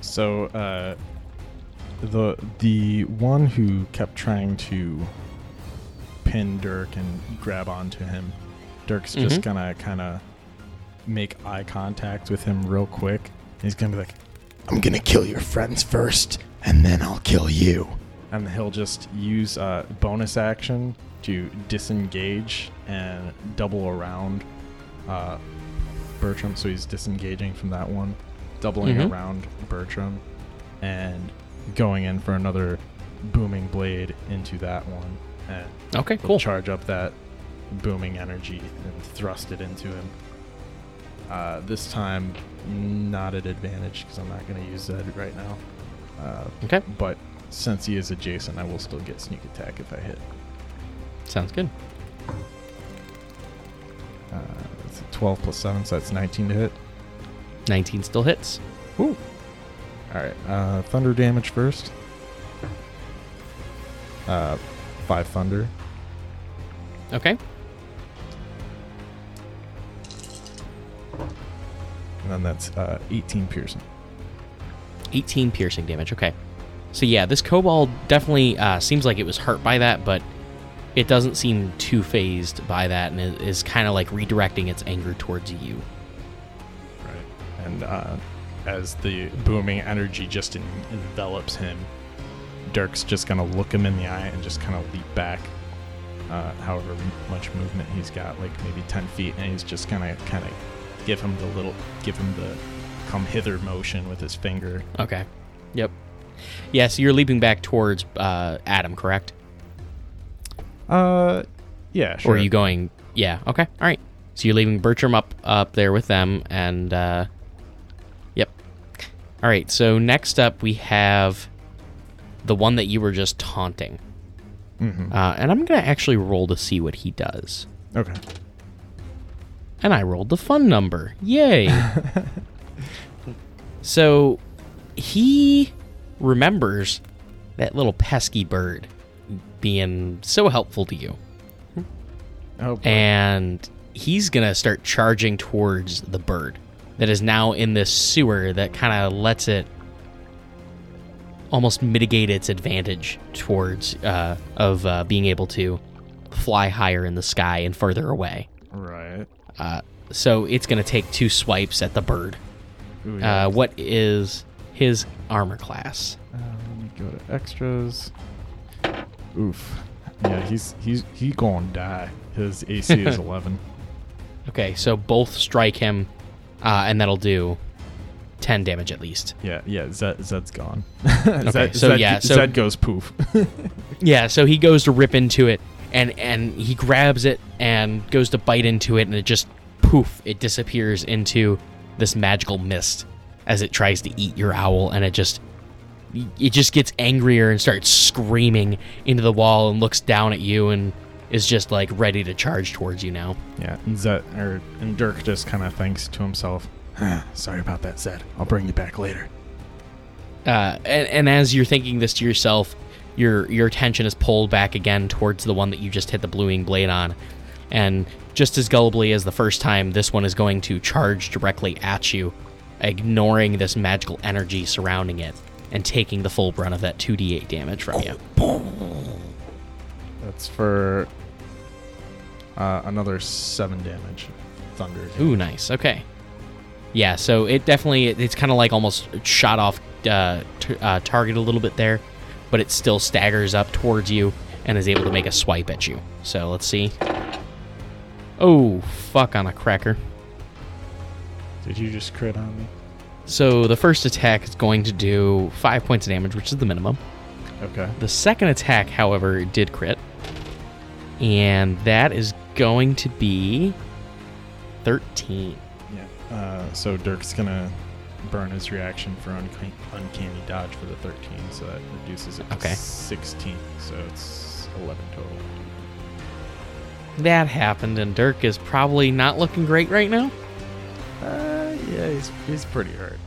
So, uh, the the one who kept trying to pin Dirk and grab onto him Dirk's just gonna kind of make eye contact with him real quick. He's gonna be like, I'm gonna kill your friends first, and then I'll kill you. and he'll just use uh, bonus action to disengage and double around uh, Bertram. So he's disengaging from that one, doubling Mhm. around Bertram, and going in for another booming blade into that one. And Okay, cool. charge up that booming energy and thrust it into him. Uh, this time, not at advantage because I'm not going to use that right now. Uh, Okay, but since he is adjacent, I will still get sneak attack if I hit. sounds good. Uh, it's a 12 plus 7, so that's 19 to hit. 19 still hits. Ooh. All right, uh, thunder damage first. Uh, 5 thunder. Okay. And then that's uh, 18 piercing. 18 piercing damage. Okay. So yeah, this kobold definitely uh, seems like it was hurt by that, but it doesn't seem too phased by that, and it is kind of like redirecting its anger towards you. Right. And uh, as the booming energy just en- envelops him, Dirk's just going to look him in the eye and just kind of leap back. Uh, however much movement he's got, like maybe 10 feet, and he's just to kind of give him the little, give him the come hither motion with his finger. Okay. Yep. Yeah. So you're leaping back towards uh, Adam, correct? Uh, yeah, sure. Or are you going? Yeah. Okay. All right. So you're leaving Bertram up up there with them, and uh, yep. All right. So next up we have the one that you were just taunting, mm-hmm. uh, and I'm gonna actually roll to see what he does. Okay. And I rolled the fun number. Yay! so he remembers that little pesky bird being so helpful to you. Oh, boy. and he's gonna start charging towards the bird that is now in this sewer that kind of lets it almost mitigate its advantage towards uh, of uh, being able to fly higher in the sky and further away. right. Uh, so it's gonna take two swipes at the bird. Ooh, yeah. Uh, what is his armor class? Uh, let me go to extras. Oof. Yeah, he's he's he going to die. His AC is 11. Okay, so both strike him, uh, and that'll do ten damage at least. Yeah, yeah. Zed, Zed's gone. Okay, Zed, so Zed, yeah, so- Zed goes poof. Yeah, so he goes to rip into it and and he grabs it and goes to bite into it and it just poof, it disappears into this magical mist as it tries to eat your owl and it just it just gets angrier and starts screaming into the wall and looks down at you and is just like ready to charge towards you now. yeah, and Zed or and Dirk just kind of thinks to himself, "Sorry about that, Zed. I'll bring you back later." Uh, and, and as you're thinking this to yourself, your your attention is pulled back again towards the one that you just hit the booming blade on, and just as gullibly as the first time, this one is going to charge directly at you, ignoring this magical energy surrounding it and taking the full brunt of that 2d8 damage from you. That's for uh, another seven damage. Thunder. damage. Ooh, nice. Okay. Yeah, so it definitely it's kind of like almost shot off uh, t- uh, target a little bit there, but it still staggers up towards you and is able to make a swipe at you. So let's see. Oh, fuck on a cracker. Did you just crit on me? So the first attack is going to do five points of damage, which is the minimum. Okay. The second attack, however, did crit, and that is going to be thirteen. Yeah. Uh, so Dirk's gonna burn his reaction for unca- uncanny dodge for the 13, so that reduces it to Okay. 16. So it's 11 total. That happened, and Dirk is probably not looking great right now. Uh, yeah, he's he's pretty hurt.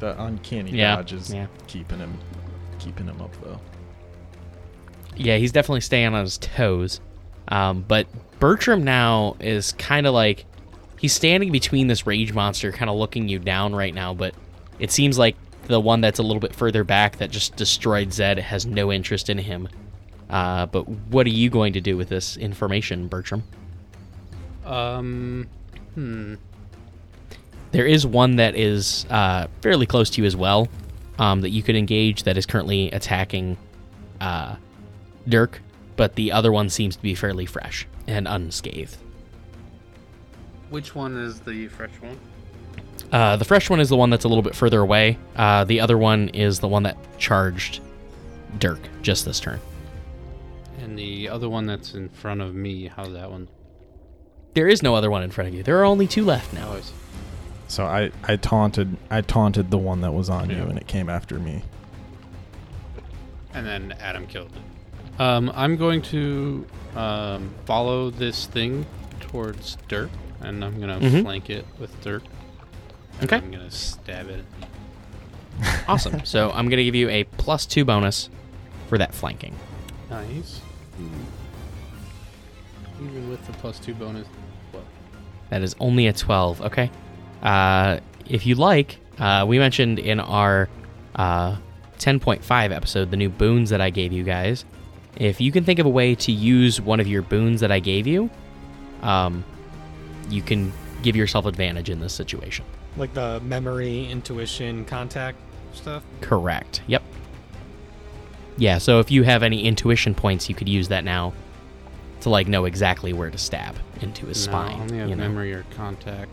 The uncanny Yeah, dodge is yeah. keeping him keeping him up though. Yeah, he's definitely staying on his toes. Um, but Bertram now is kind of like he's standing between this rage monster, kind of looking you down right now. But it seems like the one that's a little bit further back that just destroyed Zed has no interest in him. Uh, but what are you going to do with this information, Bertram? Um, hmm. There is one that is uh, fairly close to you as well um, that you could engage that is currently attacking uh, Dirk, but the other one seems to be fairly fresh and unscathed. Which one is the fresh one? Uh, the fresh one is the one that's a little bit further away. Uh, the other one is the one that charged Dirk just this turn. And the other one that's in front of me, how's that one? There is no other one in front of you. There are only two left now. Oh, I. So I, I taunted I taunted the one that was on you and it came after me. And then Adam killed it. Um, I'm going to um, follow this thing towards Dirk, and I'm gonna Mhm. flank it with Dirk. and Okay. I'm gonna stab it. Awesome. so I'm going to give you a plus two bonus for that flanking. Nice. Even with the plus two bonus. Well, That is only a 12. Okay. Uh, if you like, uh, we mentioned in our uh, 10.5 episode the new boons that I gave you guys. If you can think of a way to use one of your boons that I gave you, um, you can give yourself advantage in this situation. Like the memory, intuition, contact stuff. Correct. Yep. Yeah, so if you have any intuition points, you could use that now to like know exactly where to stab into his no, spine. Only have you know? memory or contact.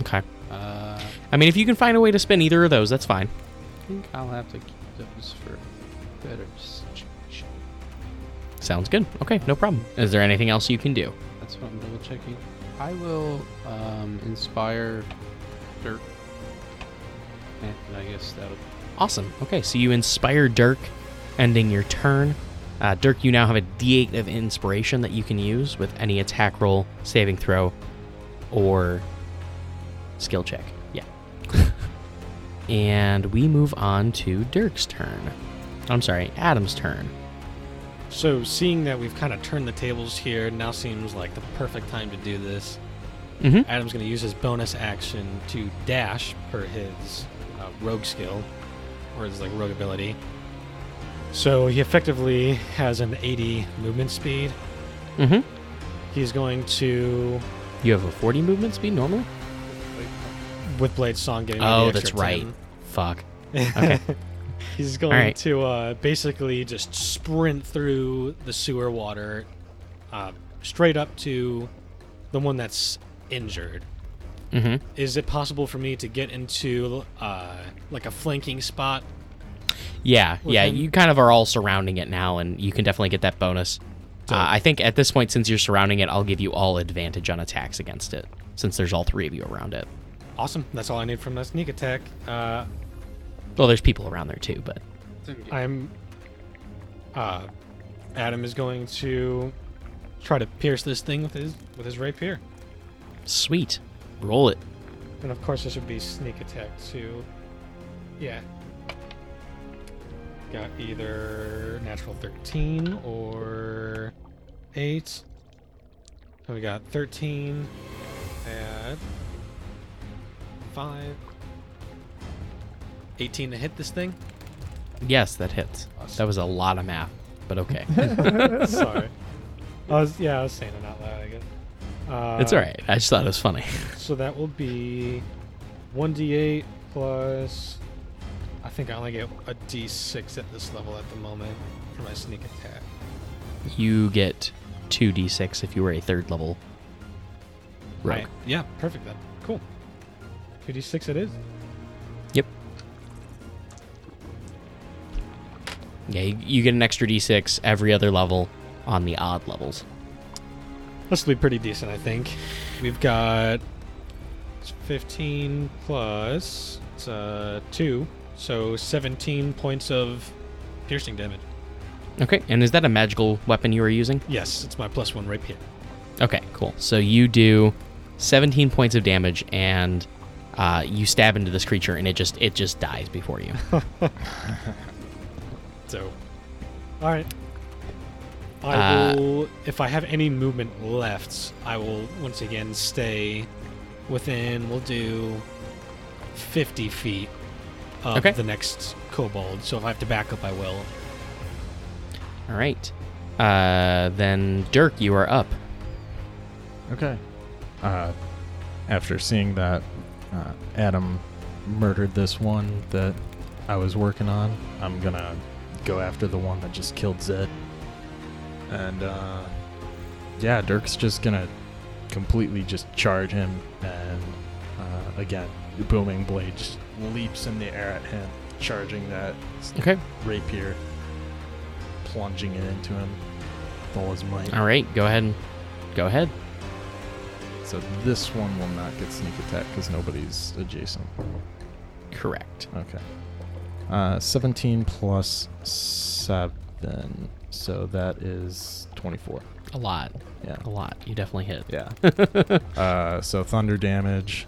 Okay. Uh, I mean, if you can find a way to spin either of those, that's fine. I think I'll have to keep those for better situation. Sounds good. Okay, no problem. Is there anything else you can do? That's what I'm double checking. I will um, inspire Dirk. And I guess that'll. Awesome. Okay, so you inspire Dirk, ending your turn. Uh, Dirk, you now have a D8 of inspiration that you can use with any attack roll, saving throw, or skill check. Yeah. and we move on to Dirk's turn. I'm sorry, Adam's turn. So seeing that we've kind of turned the tables here, now seems like the perfect time to do this. Mm-hmm. Adam's going to use his bonus action to dash per his uh, rogue skill, or his like rogue ability. So he effectively has an 80 movement speed. Mm-hmm. He's going to, You have a 40 movement speed normally? with Blade Song, getting Oh, that's right. 10. Fuck. Okay. He's going right. to uh, basically just sprint through the sewer water, uh, straight up to the one that's injured. mm-hmm. Is it possible for me to get into uh, like a flanking spot? Yeah, yeah, him? you kind of are all surrounding it now, and you can definitely get that bonus. Uh, I think at this point, since you're surrounding it, I'll give you all advantage on attacks against it, since there's all three of you around it. Awesome. That's all I need from that sneak attack. Uh, Well, there's people around there too, but I'm. Uh, Adam is going to try to pierce this thing with his with his rapier, sweet. Roll it. and of course this would be sneak attack too. Yeah. Got either natural 13 or 8. So we got 13, add 5, 18 to hit this thing. Yes, that hits. That was a lot of math, but okay. Sorry. I was yeah, I was saying it out loud. I guess. Uh, it's all right. I just thought it was funny. So that will be one d8 plus. I think I only get a d6 at this level at the moment for my sneak attack. You get two d6 if you were a third level rogue. Right. Yeah, perfect then. Cool. Two d6 it is. Yep. Yeah, you, get an extra d6 every other level on the odd levels. This will be pretty decent, I think. We've got 15 plus it's, uh, 2, so 17 points of piercing damage. Okay, and is that a magical weapon you were using? Yes, it's my plus 1 rapier. Okay, cool. So you do 17 points of damage, and uh, you stab into this creature, and it just it just dies before you. So, all right. I Uh, will, if I have any movement left, I will once again stay within. We'll do 50 feet of Okay. the next kobold. So if I have to back up, I will. All right. Uh, then Dirk, you are up. Okay. uh, after seeing that uh, Adam murdered this one that I was working on, I'm gonna go after the one that just killed Zed. And uh, yeah, Dirk's just gonna completely just charge him, and uh, again, booming blade just leaps in the air at him, charging that Okay. rapier, plunging it into him with all his might. All right. Go ahead. and Go ahead. So this one will not get sneak attack because nobody's adjacent. Correct. Okay. Uh, 17 plus 7. So that is 24. A lot. Yeah. A lot. You definitely hit. Yeah. uh, so thunder damage.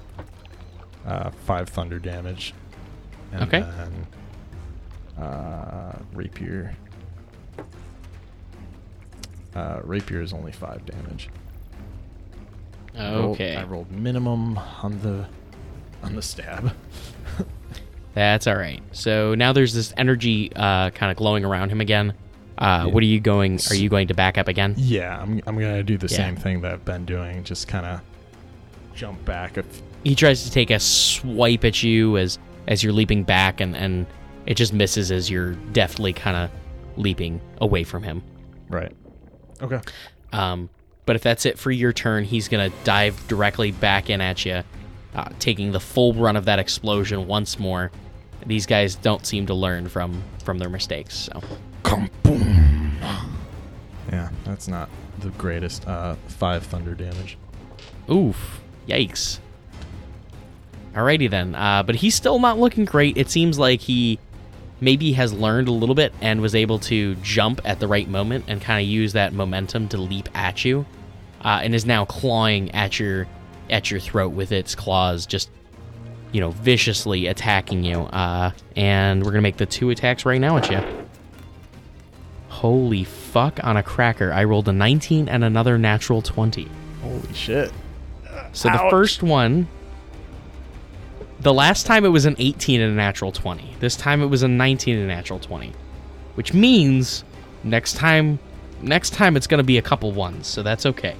Uh, 5 thunder damage. And Okay. Then, uh, rapier. Uh, rapier is only 5 damage. I rolled- Okay. I rolled minimum on the on the stab. That's all right. So now there's this energy uh, kind of glowing around him again. Uh, What are you going? Are you going to back up again? Yeah, I'm, I'm gonna do the Yeah. same thing that I've been doing. Just kind of jump back. A f- He tries to take a swipe at you as as you're leaping back, and and it just misses as you're deftly kind of leaping away from him. right. Okay. Um, but if that's it for your turn, he's gonna dive directly back in at you, uh, taking the full run of that explosion once more. These guys don't seem to learn from from their mistakes. So Kaboom! Yeah, that's not the greatest. Uh, five thunder damage. Oof. Yikes. Alrighty then. Uh, but he's still not looking great. It seems like he maybe has learned a little bit and was able to jump at the right moment and kind of use that momentum to leap at you, uh, and is now clawing at your at your throat with its claws, just you know viciously attacking you. Uh, and we're gonna make the two attacks right now at you. Holy fuck on a cracker! I rolled a 19 and another natural 20. Holy shit! So the first one, the last time it was an 18 and a natural 20. This time it was a 19 and a natural 20, which means next time, next time it's gonna be a couple ones. So that's okay.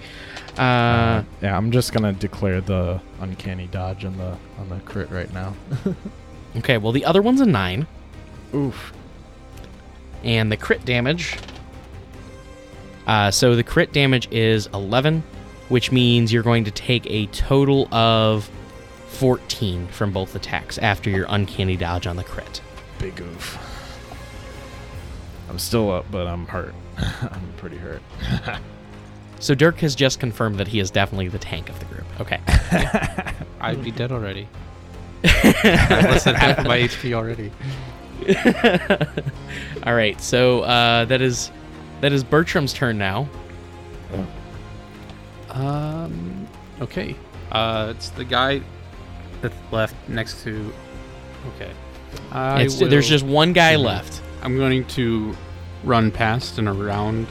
Uh, Yeah, I'm just gonna declare the uncanny dodge on the on the crit right now. okay. Well, the other one's a nine, Oof. and the crit damage. Uh, so the crit damage is 11, which means you're going to take a total of 14 from both attacks after your uncanny dodge on the crit. Big oof. I'm still up, but I'm hurt. I'm pretty hurt. So Dirk has just confirmed that he is definitely the tank of the group. Okay. I'd be dead already. Less than half my HP already. All right. So uh, that is that is Bertram's turn now. Um. Okay. Uh, it's the guy that's left next to. Okay. I It's, there's just one guy Mhm. left. I'm going to run past and around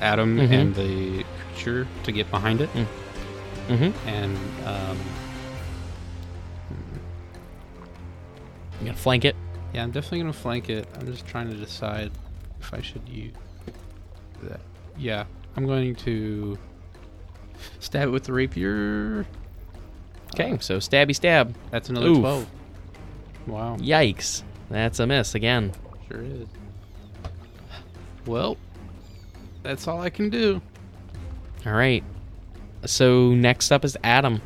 Adam Mhm. and the creature to get behind it, Mm-hmm. and um, You gonna flank it? yeah, I'm definitely gonna flank it. I'm just trying to decide if I should use that. Yeah, I'm going to stab it with the rapier. Okay. So stabby stab. That's another Oof. twelve. Wow, Yikes. That's a miss again. sure is. Well, that's all I can do. All right. So next up is Adam.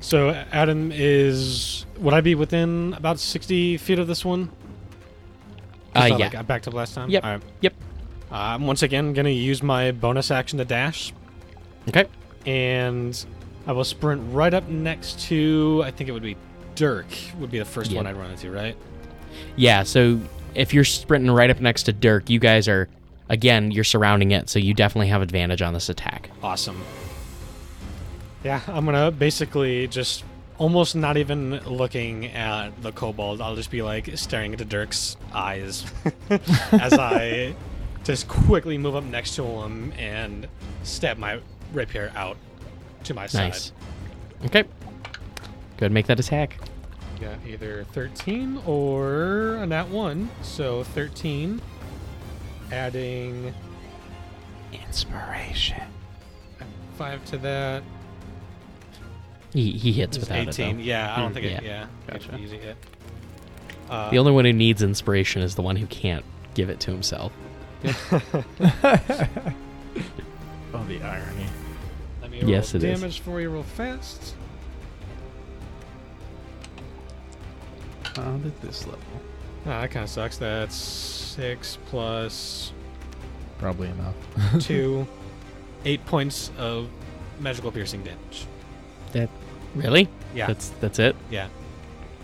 So Adam is. Would I be within about sixty feet of this one? Uh, Just, yeah. like, I backed up last time. Yep. All right. Yep. Uh, I'm once again gonna use my bonus action to dash, Okay. and I will sprint right up next to. I think it would be Dirk. Would be the first Yeah. one I'd run into, right? Yeah. So if you're sprinting right up next to Dirk, you guys are again you're surrounding it, so you definitely have advantage on this attack. Awesome. Yeah, I'm gonna basically just almost not even looking at the kobold. I'll just be like staring into Dirk's eyes as I just quickly move up next to him and stab my rapier out to my Nice. side. Okay. Go ahead and make that attack. Got either 13 or a nat 1. So 13, adding Inspiration. 5 to that. He, he hits It's without 18. it. though. Yeah, I don't Hmm, think it. yeah. Yeah, Gotcha. Gotcha. Easy hit. Uh, The only one who needs inspiration is the one who can't give it to himself. Oh, the irony. Let me Yes, roll it is. damage for you real fast. Not at this level. Ah, that kind of sucks. That's six plus Probably enough. two, eight points of magical piercing damage. That really? Yeah, That's that's it. yeah.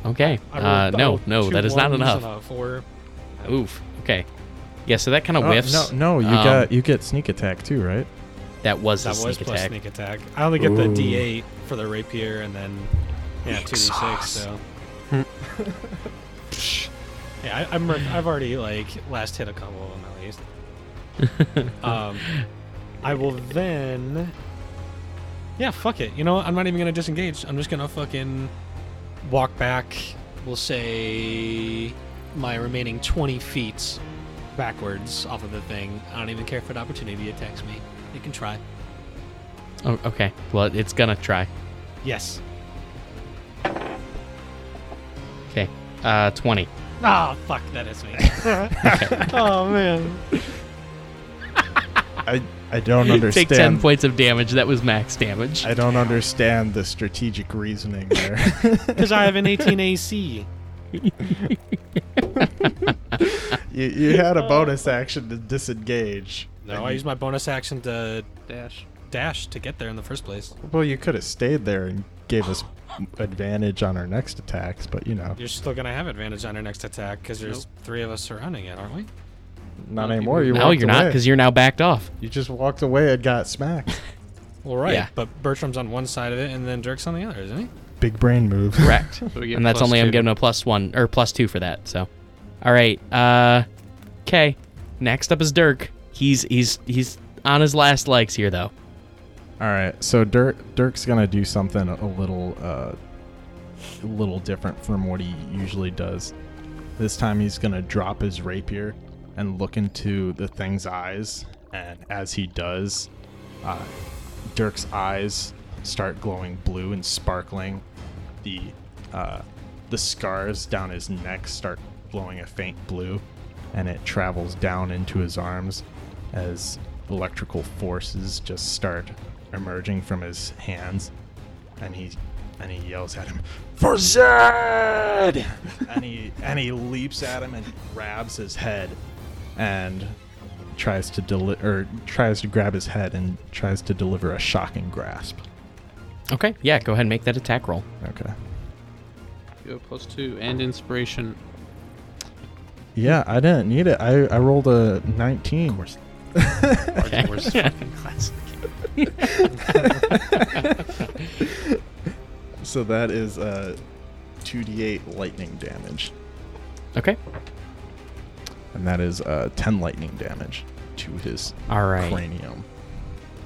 Okay. Uh, rolled- no, no, that is not enough. Four. Oof. Okay. Yeah, so that kind of Oh, whiffs. no, no, you Um, got you get sneak attack too, right? That was That a was sneak plus attack. sneak attack. I only get the D8 for the rapier, and then yeah, two D6. So yeah, I, I'm I've already like last hit a couple of them at least. um, I will then. Yeah, fuck it. You know, what? I'm not even gonna disengage. I'm just gonna fucking walk back. We'll say my remaining 20 feet backwards off of the thing. I don't even care if an opportunity attacks me. It can try. Oh, okay. Well, it's gonna try. Yes. Okay. Uh, twenty. Ah, fuck, that is me. oh man. I I don't understand. Take ten points of damage. That was max damage. I don't understand the strategic reasoning there. Because I have an 18 AC. you, you had a bonus action to disengage. No, I you- used my bonus action to Dash. dash to get there in the first place. Well, you could have stayed there and gave us advantage on our next attacks, but you know, You're still gonna have advantage on your next attack because there's Nope. three of us surrounding it, aren't we? not No, anymore. You no, you're not because you're now backed off. you just walked away and got smacked. Well, right. Yeah. But Bertram's on one side of it, and then Dirk's on the other, isn't he? Big brain move. Correct. So and that's plus only I'm giving a plus one or plus two for that. So, all right. Uh, okay. Next up is Dirk. He's he's he's on his last legs here though. All right, so Dirk Dirk's gonna do something a little uh, a little different from what he usually does. This time he's gonna drop his rapier and look into the thing's eyes, and as he does, uh, Dirk's eyes start glowing blue and sparkling. The uh, the scars down his neck start glowing a faint blue, and it travels down into his arms as electrical forces just start emerging from his hands, and he and he yells at him, "For Zed!" and he and he leaps at him and grabs his head, and tries to deli- or tries to grab his head and tries to deliver a shocking grasp. Okay. Yeah. Go ahead and make that attack roll. Okay. You have plus two and inspiration. Yeah, I didn't need it. I, I rolled a 19. Of course. Okay. Where's fucking classic? So that is uh, 2d8 lightning damage. Okay. And that is uh, 10 lightning damage to his All right. cranium.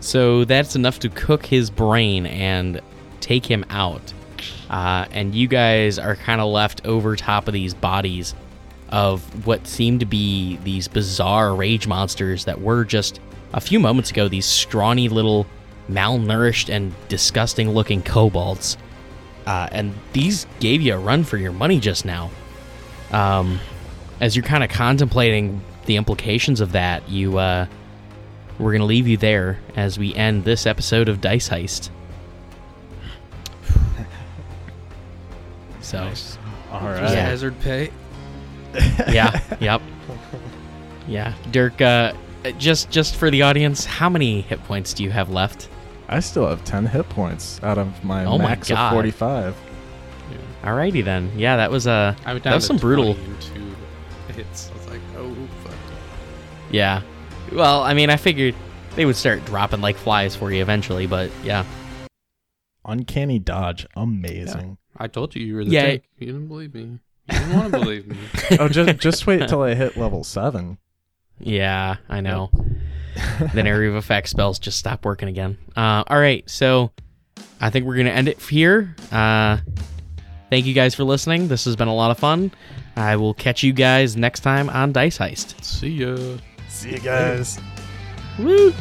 So that's enough to cook his brain and take him out. Uh, and you guys are kind of left over top of these bodies of what seemed to be these bizarre rage monsters that were just a few moments ago these scrawny little malnourished and disgusting looking kobolds. Uh, and these gave you a run for your money just now. Um, as you're kind of contemplating the implications of that, you uh, we're going to leave you there as we end this episode of Dice Heist. So, All Just right. Yeah. hazard pay. yeah, yep. Yeah, Dirk, uh, just just for the audience, how many hit points do you have left? I still have 10 hit points out of my Oh my max God. of 45. Alrighty then. Yeah, that was uh, I went that was some brutal. 20 and two hits. I was like, oh fuck. Yeah. Well, I mean, I figured they would start dropping like flies for you eventually, but yeah. Uncanny dodge. Amazing. I told you you were the Yeah. tank. You didn't believe me. You didn't want to believe me. oh, just just wait till I hit level 7. Yeah, I know. then area of effect spells just stop working again. Uh, all right, so I think we're gonna end it here. Uh, thank you guys for listening. This has been a lot of fun. I will catch you guys next time on Dice Heist. See ya. See you guys. Woo!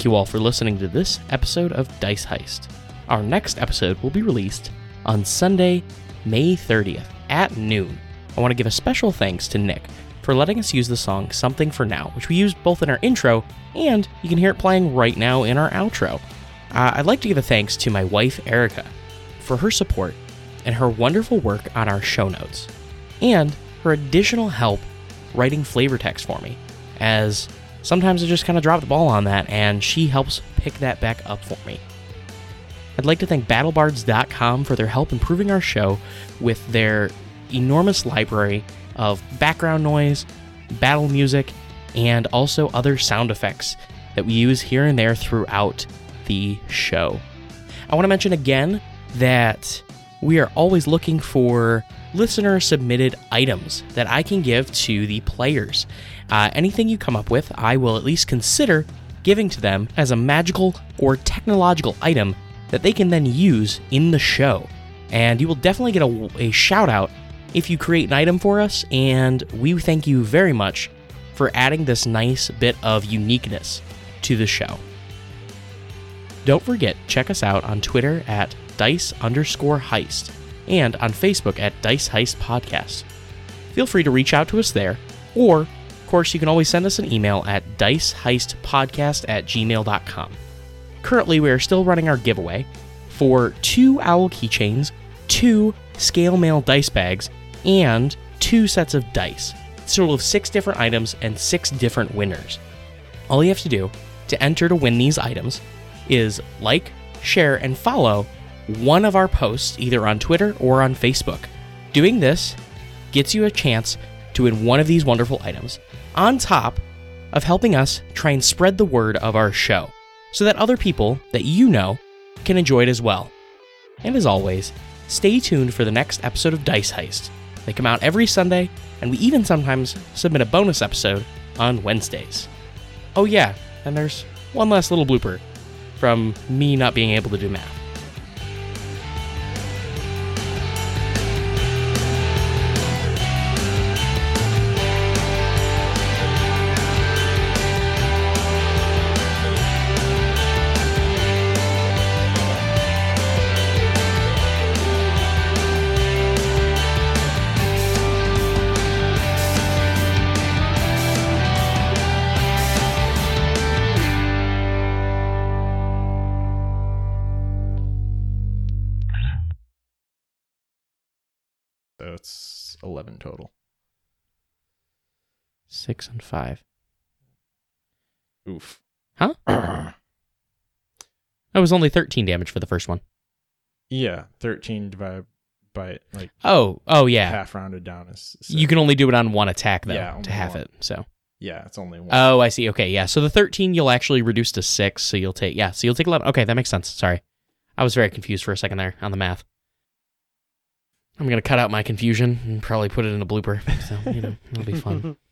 Thank you all for listening to this episode of Dice Heist. Our next episode will be released on Sunday, May 30th at noon. I want to give a special thanks to Nick for letting us use the song Something for Now, which we used both in our intro and you can hear it playing right now in our outro. Uh, I'd like to give a thanks to my wife, Erica, for her support and her wonderful work on our show notes, and her additional help writing flavor text for me, as sometimes I just kind of drop the ball on that, and she helps pick that back up for me. I'd like to thank BattleBards.com for their help improving our show with their enormous library of background noise, battle music, and also other sound effects that we use here and there throughout the show. I want to mention again that we are always looking for listener submitted items that I can give to the players. Uh, anything you come up with, I will at least consider giving to them as a magical or technological item that they can then use in the show. And you will definitely get a, a shout out if you create an item for us, and we thank you very much for adding this nice bit of uniqueness to the show. Don't forget, check us out on Twitter at dice underscore heist and on Facebook at Dice Heist Podcast. Feel free to reach out to us there, or, of course, you can always send us an email at diceheistpodcast at gmail.com. Currently, we are still running our giveaway for two owl keychains, two scale mail dice bags, and two sets of dice. So we'll have six different items and six different winners. All you have to do to enter to win these items is like, share, and follow one of our posts either on Twitter or on Facebook. Doing this gets you a chance to win one of these wonderful items, on top of helping us try and spread the word of our show so that other people that you know can enjoy it as well. And as always, stay tuned for the next episode of Dice Heist. They come out every Sunday, and we even sometimes submit a bonus episode on Wednesdays. Oh, yeah, and there's one last little blooper from me not being able to do math. 11 total. Six and five. Oof. Huh? That was only 13 damage for the first one. yeah, 13 divided by like Oh, oh yeah. half rounded down is. You can only do it on one attack though Yeah, to half one. it. So. Yeah, it's only one. Oh, I see. Okay, yeah. So the 13 you'll actually reduce to 6, so you'll take yeah, so you'll take 11. Okay, that makes sense. Sorry. I was very confused for a second there on the math. I'm to cut out my confusion and probably put it in a blooper. So, you know, it'll be fun.